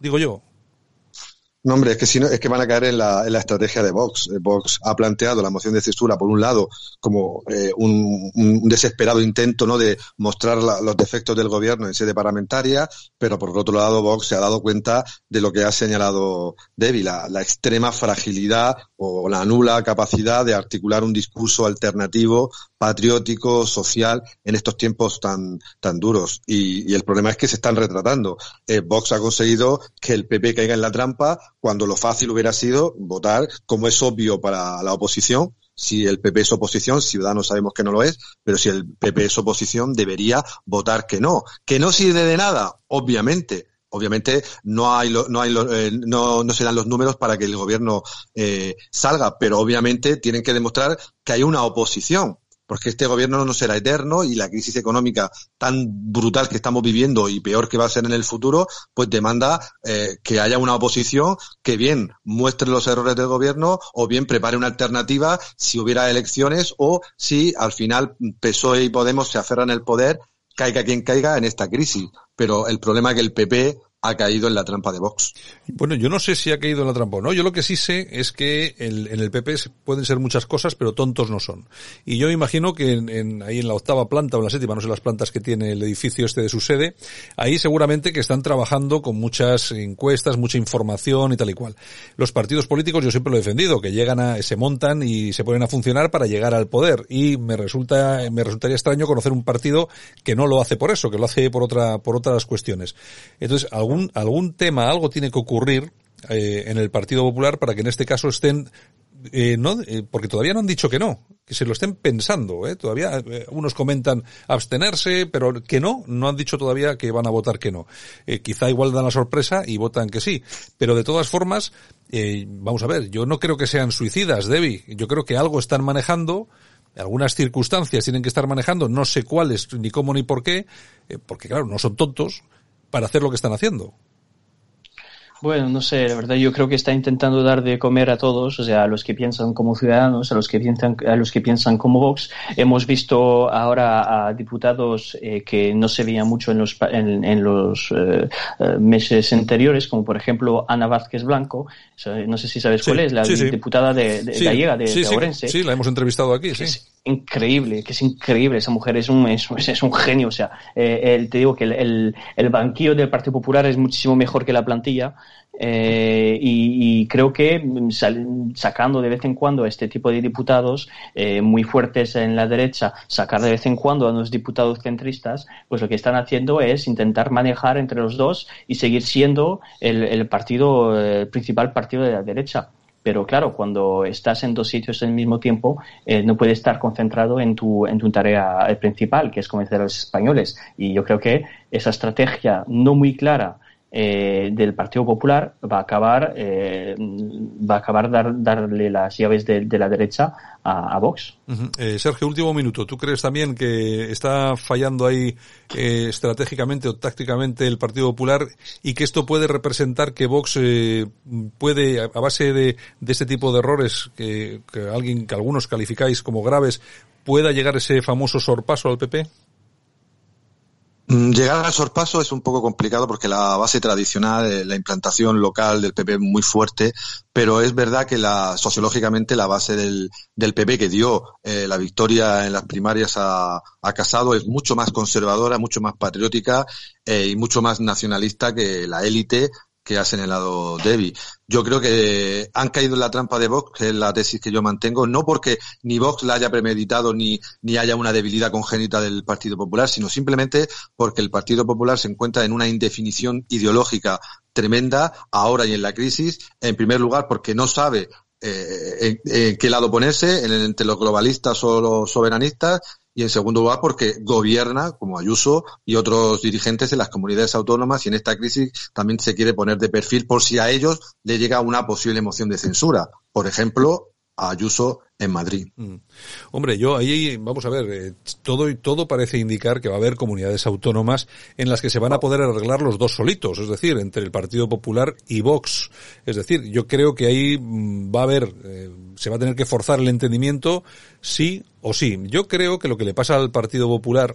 digo yo? No, hombre, es que si no, es que van a caer en la, en la estrategia de Vox. Vox ha planteado la moción de censura, por un lado, como eh, un, un, desesperado intento no de mostrar la, los defectos del gobierno en sede parlamentaria, pero por otro lado, Vox se ha dado cuenta de lo que ha señalado Debbie, la, la extrema fragilidad o la nula capacidad de articular un discurso alternativo, patriótico, social, en estos tiempos tan, tan duros. Y, y el problema es que se están retratando. Eh, Vox ha conseguido que el PP caiga en la trampa cuando lo fácil hubiera sido votar, como es obvio para la oposición, si el PP es oposición, Ciudadanos sabemos que no lo es, pero si el PP es oposición, debería votar que no. Que no sirve de nada, obviamente. Obviamente no hay no hay eh, no, no se dan los números para que el gobierno eh, salga, pero obviamente tienen que demostrar que hay una oposición porque este gobierno no será eterno y la crisis económica tan brutal que estamos viviendo y peor que va a ser en el futuro, pues demanda eh, que haya una oposición que bien muestre los errores del gobierno o bien prepare una alternativa si hubiera elecciones o si al final PSOE y Podemos se aferran al poder, caiga quien caiga en esta crisis. Pero el problema es que el PP ha caído en la trampa de Vox. Bueno, yo no sé si ha caído en la trampa o no. Yo lo que sí sé es que en el PP pueden ser muchas cosas, pero tontos no son. Y yo imagino que en, ahí en la octava planta o en la séptima, no sé las plantas que tiene el edificio este de su sede, ahí seguramente que están trabajando con muchas encuestas, mucha información y tal y cual. Los partidos políticos yo siempre lo he defendido, que llegan a, se montan y se ponen a funcionar para llegar al poder. Y me resulta, me resultaría extraño conocer un partido que no lo hace por eso, que lo hace por otra, por otras cuestiones. Entonces, algún, algún tema, algo tiene que ocurrir eh, en el Partido Popular para que en este caso estén eh, no, eh, porque todavía no han dicho que no, que se lo estén pensando, ¿eh? todavía unos comentan abstenerse, pero que no, no han dicho todavía que van a votar que no. Quizá igual dan la sorpresa y votan que sí, pero de todas formas, vamos a ver, yo no creo que sean suicidas, Debbie, yo creo que algo están manejando, algunas circunstancias tienen que estar manejando, no sé cuáles, ni cómo ni por qué, porque claro, no son tontos para hacer lo que están haciendo. Bueno, no sé, la verdad yo creo que está intentando dar de comer a todos, o sea, a los que piensan como ciudadanos, a los que piensan, a los que piensan como Vox. Hemos visto ahora a diputados eh, que no se veían mucho en los, en, en los eh, meses anteriores, como por ejemplo Ana Vázquez Blanco, no sé si sabes sí, cuál es, la sí, sí. diputada de, de gallega de, sí, de Ourense. Sí, la hemos entrevistado aquí, sí increíble, que es increíble. Esa mujer es un, es, un genio. O sea, eh, te digo que el, el, banquillo del Partido Popular es muchísimo mejor que la plantilla. Eh, y, creo que mm, sacando de vez en cuando este tipo de diputados eh, muy fuertes en la derecha, sacar de vez en cuando a los diputados centristas, pues lo que están haciendo es intentar manejar entre los dos y seguir siendo el, el partido, el principal partido de la derecha. Pero claro, cuando estás en dos sitios al mismo tiempo, eh, no puedes estar concentrado en tu, en tu tarea eh, principal, que es convencer a los españoles. Y yo creo que esa estrategia no muy clara eh, del Partido Popular va a acabar eh, va a acabar dar, darle las llaves de, la derecha a, Vox. eh, Sergio, último minuto. ¿Tú crees también que está fallando ahí eh, estratégicamente o tácticamente el Partido Popular y que esto puede representar que Vox eh, puede, a base de, de este tipo de errores que, que alguien que algunos calificáis como graves, pueda llegar ese famoso sorpaso al PP? Mm, llegar al sorpaso es un poco complicado porque la base tradicional, eh, la implantación local del PP es muy fuerte, pero es verdad que la, sociológicamente la base del, PP que dio eh, la victoria en las primarias a, a, Casado es mucho más conservadora, mucho más patriótica eh, y mucho más nacionalista que la élite que ha señalado Debbie. Yo creo que han caído en la trampa de Vox, que es la tesis que yo mantengo, no porque ni Vox la haya premeditado ni, ni haya una debilidad congénita del Partido Popular, sino simplemente porque el Partido Popular se encuentra en una indefinición ideológica tremenda ahora y en la crisis, en primer lugar porque no sabe eh, en, qué lado ponerse, entre los globalistas o los soberanistas, y en segundo lugar porque gobierna, como Ayuso y otros dirigentes en las comunidades autónomas, y en esta crisis también se quiere poner de perfil por si a ellos le llega una posible moción de censura. Por ejemplo, Ayuso en Madrid. Mm. Hombre, yo ahí, vamos a ver, eh, todo y todo parece indicar que va a haber comunidades autónomas en las que se van a poder arreglar los dos solitos, es decir, entre el Partido Popular y Vox. Es decir, yo creo que ahí mm, va a haber, eh, se va a tener que forzar el entendimiento sí o sí. Yo creo que lo que le pasa al Partido Popular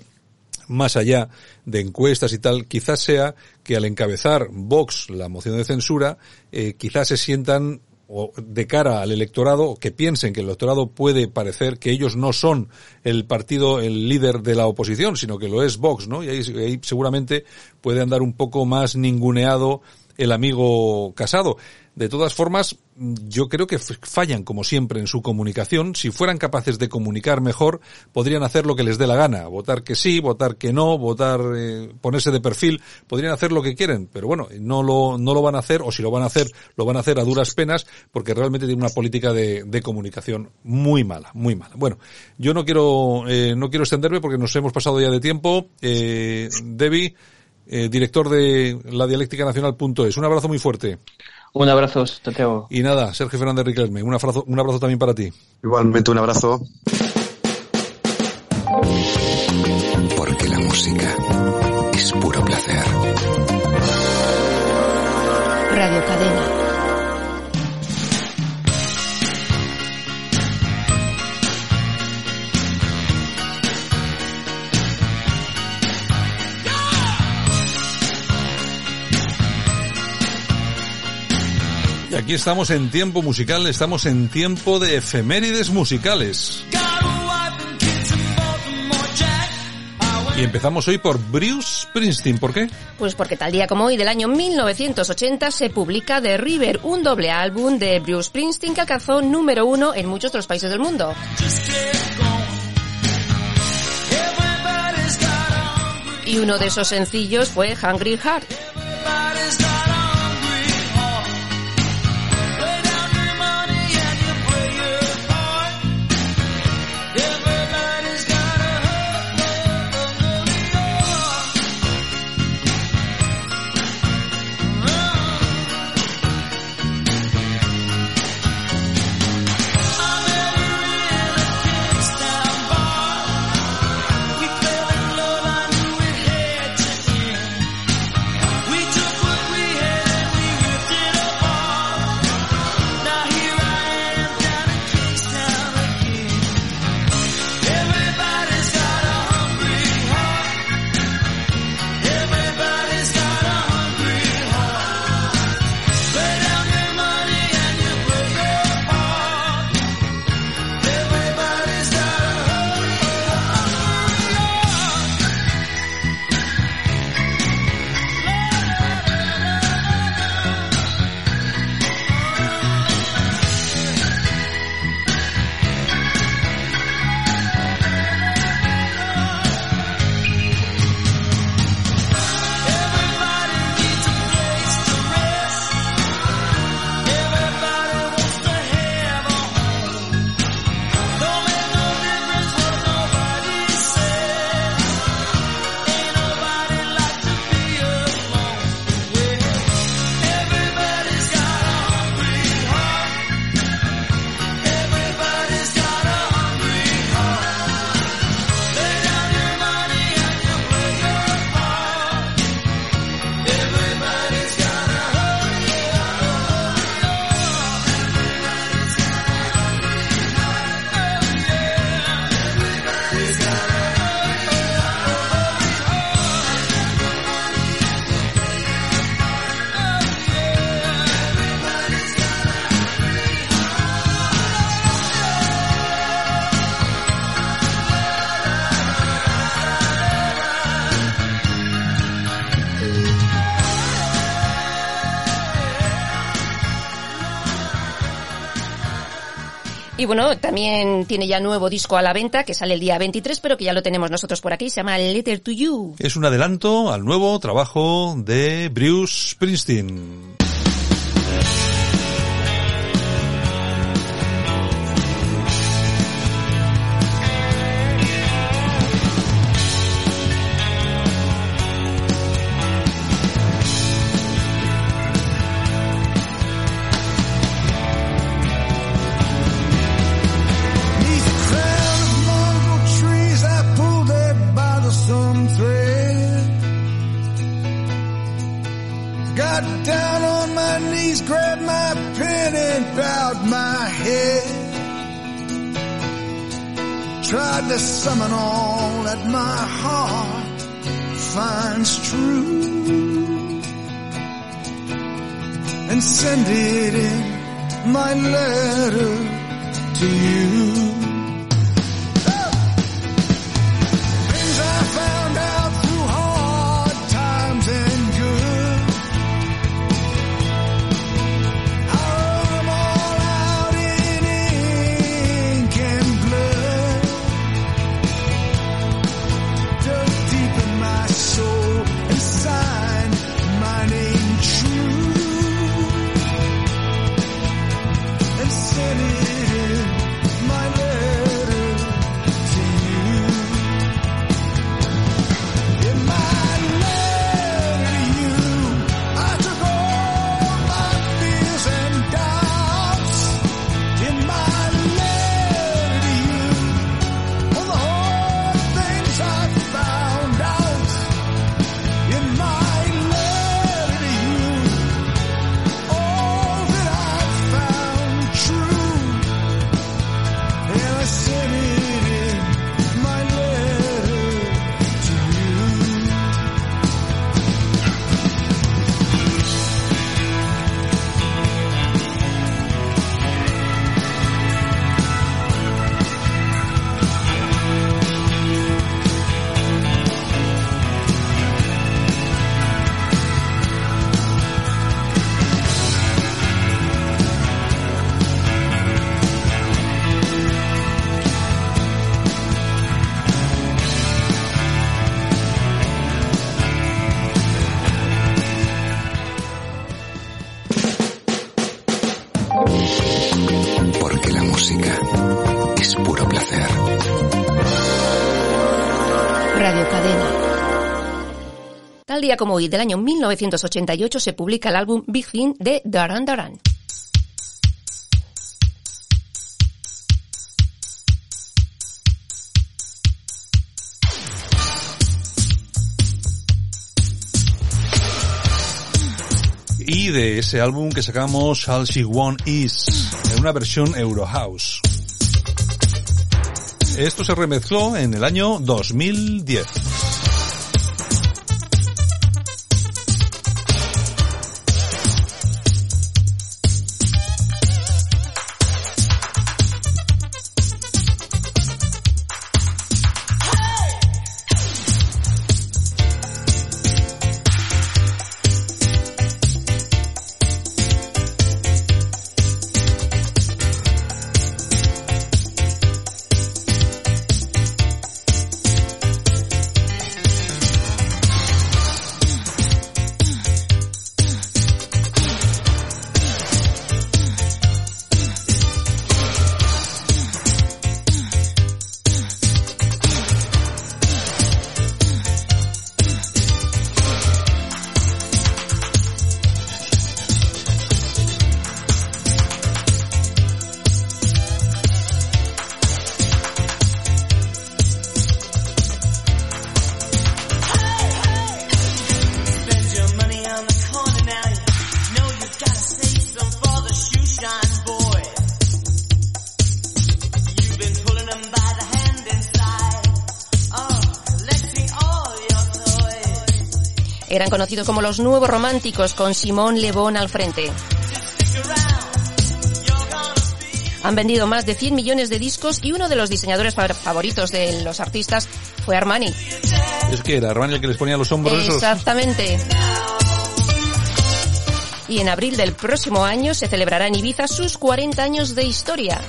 más allá de encuestas y tal, quizás sea que al encabezar Vox la moción de censura, eh, quizás se sientan o de cara al electorado que piensen que el electorado puede parecer que ellos no son el partido, el líder de la oposición, sino que lo es Vox, ¿no? Y ahí, ahí seguramente puede andar un poco más ninguneado el amigo casado. De todas formas, yo creo que fallan, como siempre, en su comunicación. Si fueran capaces de comunicar mejor, podrían hacer lo que les dé la gana. Votar que sí, votar que no, votar, eh, ponerse de perfil. Podrían hacer lo que quieren, pero bueno, no lo, no lo van a hacer, o si lo van a hacer, lo van a hacer a duras penas, porque realmente tienen una política de, de comunicación muy mala, muy mala. Bueno, yo no quiero, eh, no quiero extenderme porque nos hemos pasado ya de tiempo. Eh, Debbie, eh, director de la dialéctica nacional.es. Un abrazo muy fuerte. Un abrazo, Santiago. Y nada, Sergio Fernández Riquelme, un abrazo, un abrazo también para ti. Igualmente, un abrazo. Porque la música aquí estamos en tiempo musical, estamos en tiempo de efemérides musicales. Y empezamos hoy por Bruce Springsteen. ¿Por qué? Pues porque tal día como hoy del año 1980 se publica The River, un doble álbum de Bruce Springsteen que alcanzó número uno en muchos otros países del mundo. Y uno de esos sencillos fue Hungry Heart. Y bueno, también tiene ya nuevo disco a la venta que sale el día 23, pero que ya lo tenemos nosotros por aquí. Se llama Letter to You. Es un adelanto al nuevo trabajo de Bruce Springsteen. Send it in my letter to you. Como hoy, del año 1988, se publica el álbum Big Thing de Duran Duran. Y de ese álbum que sacamos All She Want Is, en una versión Eurohouse. Esto se remezcló en el año 2010. Conocidos como los Nuevos Románticos, con Simón Le Bon al frente. Han vendido más de 100 millones de discos y uno de los diseñadores fa- favoritos de los artistas fue Armani. Es que era Armani el que les ponía los hombros esos. Exactamente. Y en abril del próximo año se celebrará en Ibiza sus 40 años de historia.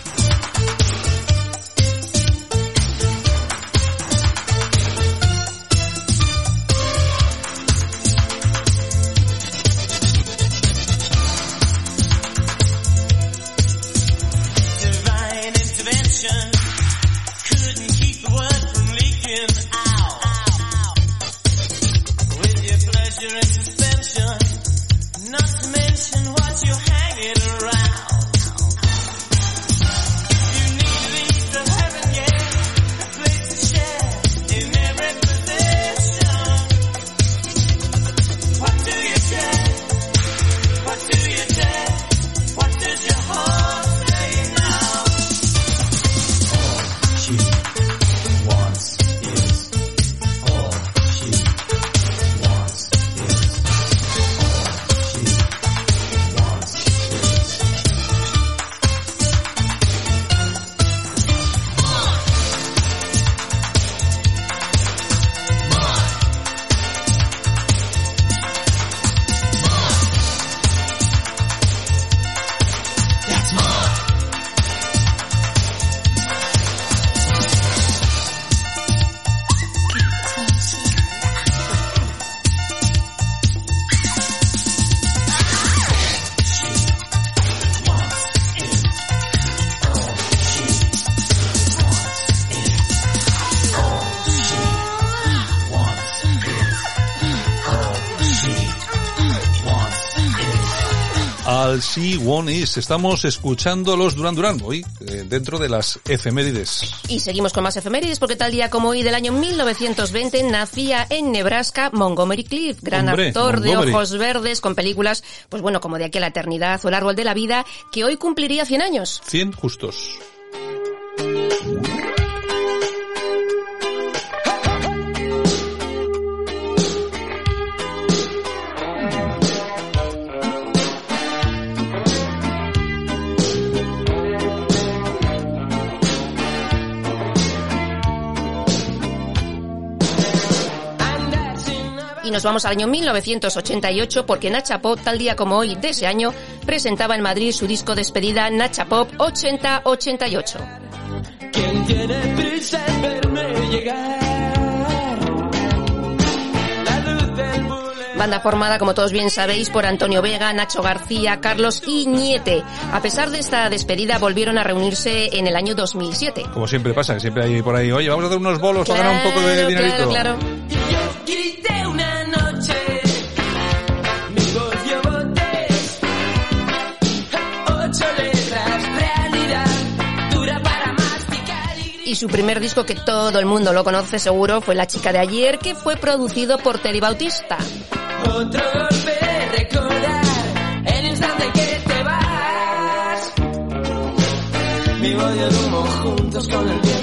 She Want Is. Estamos escuchando los Duran Duran hoy, eh, dentro de las efemérides. Y seguimos con más efemérides porque tal día como hoy del año 1920 nacía en Nebraska Montgomery Clift, gran Hombre, actor Montgomery. de ojos verdes con películas, pues bueno, como De aquí a la eternidad o El árbol de la vida, que hoy cumpliría 100 años. 100 justos. Nos vamos al año 1988 porque Nacha Pop, tal día como hoy de ese año, presentaba en Madrid su disco despedida Nacha Pop 8088. ¿Quién tiene prisa en verme llegar? La luz del boulevard. Banda formada, como todos bien sabéis, por Antonio Vega, Nacho García, Carlos Iñete. A pesar de esta despedida, volvieron a reunirse en el año 2007. Como siempre pasa, que siempre hay por ahí, oye, vamos a hacer unos bolos para ganar un poco de Claro, dinerito. claro, claro. Y su primer disco, que todo el mundo lo conoce seguro, fue La chica de ayer, que fue producido por Terry Bautista. Otro golpe, recordar el instante que te vas. Vivo el humo juntos con el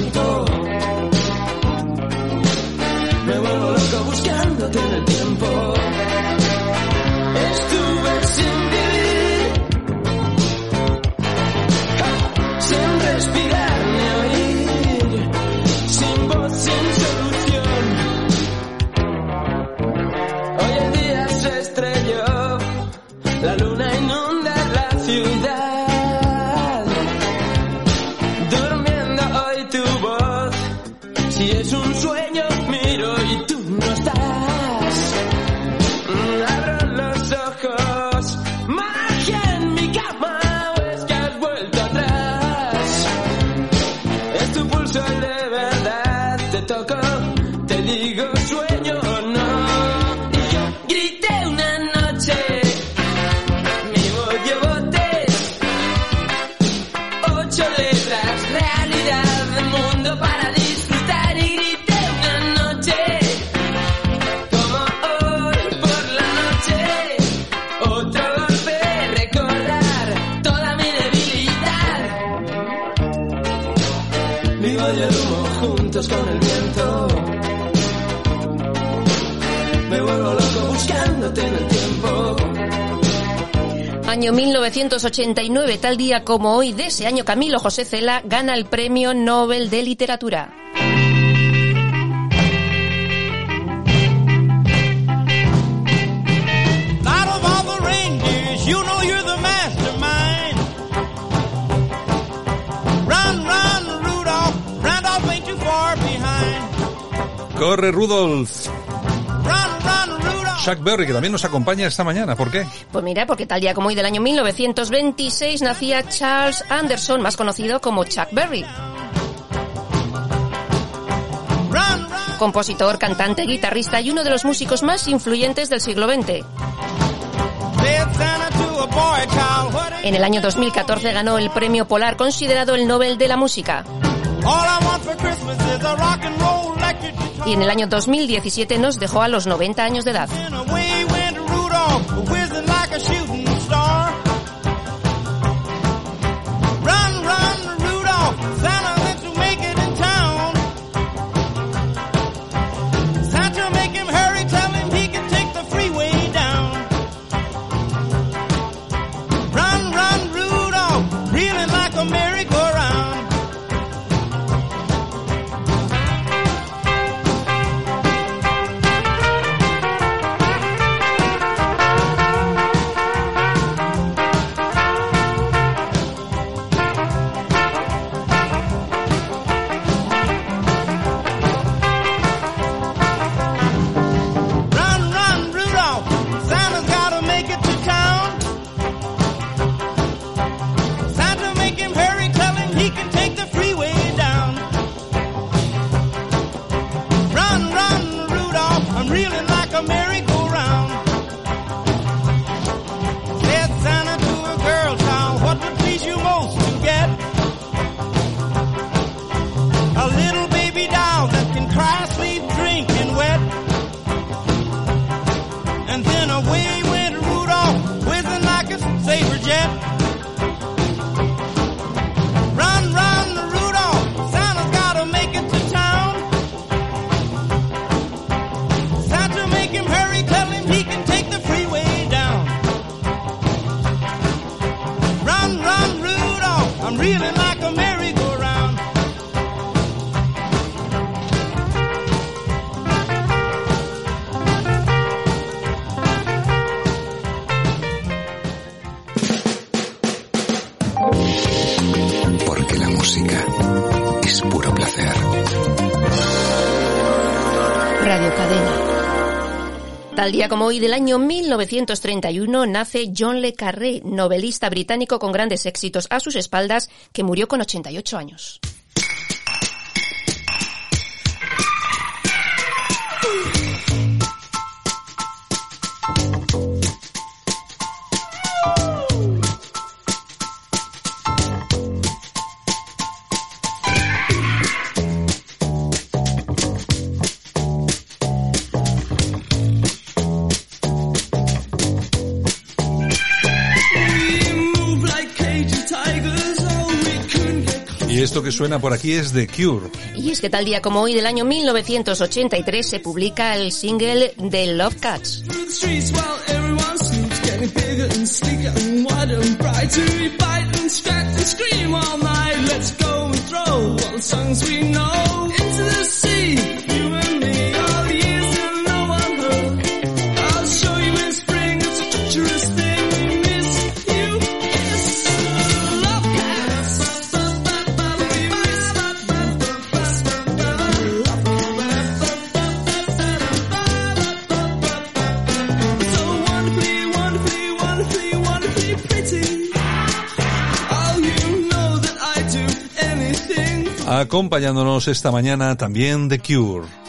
el tiempo. Estuve sin vivir, sin respirar ni oír, sin voz, sin solución. Hoy el día se estrelló, la luna 1989, tal día como hoy de ese año, Camilo José Cela gana el Premio Nobel de Literatura. Corre Rudolf. Chuck Berry, que también nos acompaña esta mañana. ¿Por qué? Pues mira, porque tal día como hoy del año 1926 nacía Charles Anderson, más conocido como Chuck Berry. Compositor, cantante, guitarrista y uno de los músicos más influyentes del siglo XX. En el año 2014 ganó el premio Polar, considerado el Nobel de la Música. All I want for Christmas is a rock and roll. Y en el año 2017 nos dejó a los 90 años de edad. Tal día como hoy del año 1931 nace John Le Carré, novelista británico con grandes éxitos a sus espaldas, que murió con 88 años. Esto que suena por aquí es The Cure. Y es que tal día como hoy del año 1983 se publica el single de Love Cats. Acompañándonos esta mañana también The Cure.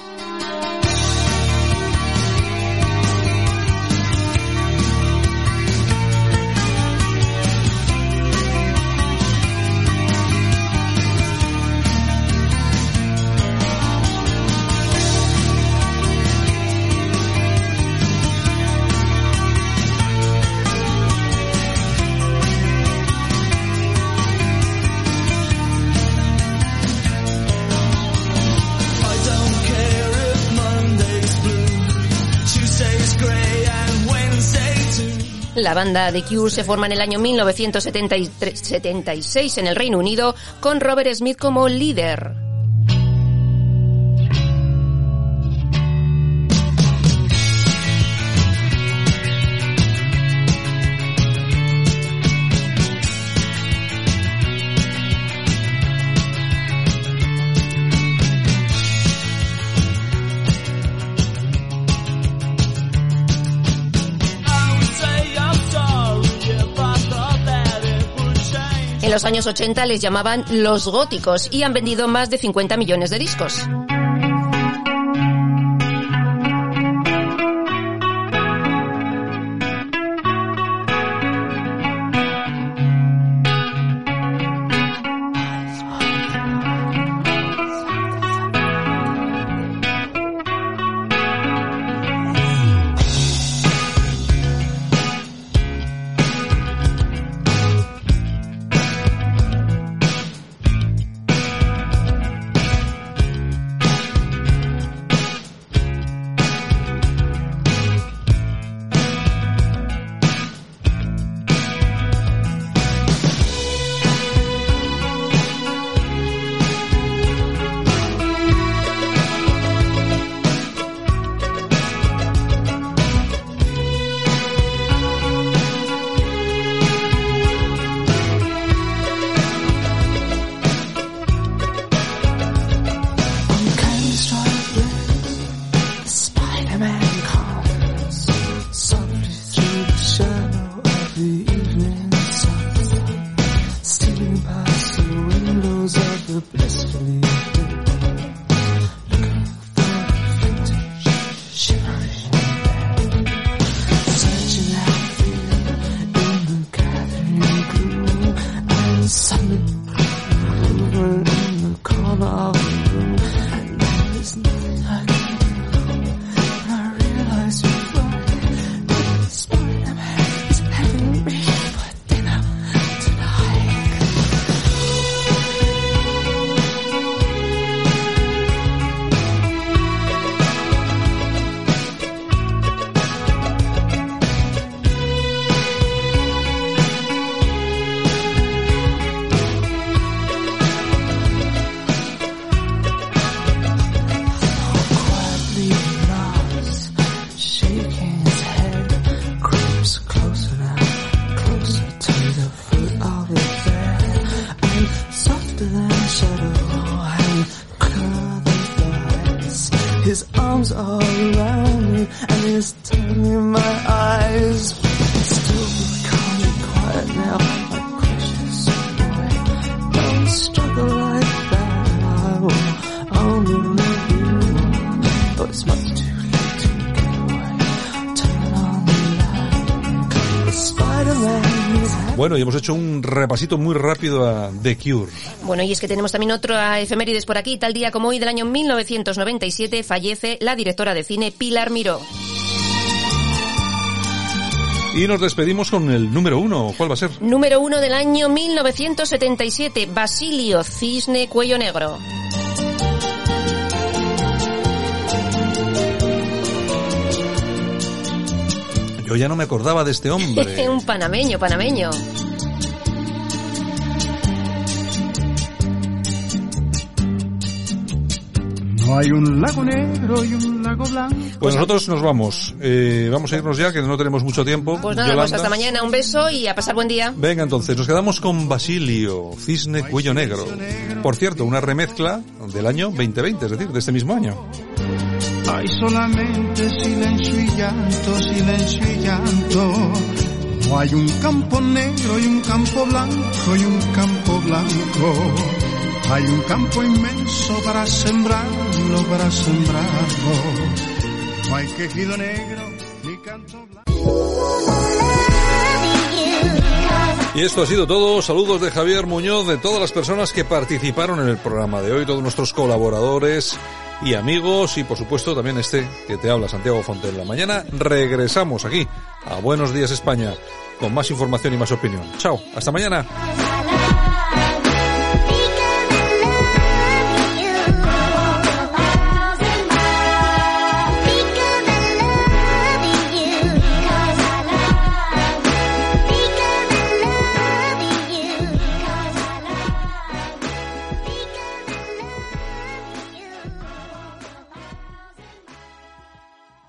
La banda The Cure se forma en el año 1976 en el Reino Unido con Robert Smith como líder. En los años 80 les llamaban los góticos y han vendido más de 50 millones de discos. Bueno, y hemos hecho un repasito muy rápido a The Cure. Bueno, y es que tenemos también otra efemérides por aquí. Tal día como hoy del año 1997 fallece la directora de cine Pilar Miró. Y nos despedimos con el número uno. ¿Cuál va a ser? Número uno del año 1977, Basilio Cisne Cuello Negro. Yo ya no me acordaba de este hombre. Un panameño, panameño. No hay un lago negro y un lago blanco. Pues nosotros nos vamos. Eh, vamos a irnos ya, que no tenemos mucho tiempo. Pues nada, pues hasta mañana. Un beso y a pasar buen día. Venga, entonces, nos quedamos con Basilio, Cisne Cuello Negro. Por cierto, una remezcla del año 2020, es decir, de este mismo año. Hay solamente silencio y llanto, silencio y llanto. No hay un campo negro y un campo blanco y un campo blanco. Hay un campo inmenso para sembrarlo, para sembrarlo. No hay quejido negro ni canto Y esto ha sido todo. Saludos de Javier Muñoz, de todas las personas que participaron en el programa de hoy, todos nuestros colaboradores y amigos, y por supuesto también este que te habla, Santiago Fontella. Mañana regresamos aquí a Buenos Días España con más información y más opinión. Chao, hasta mañana.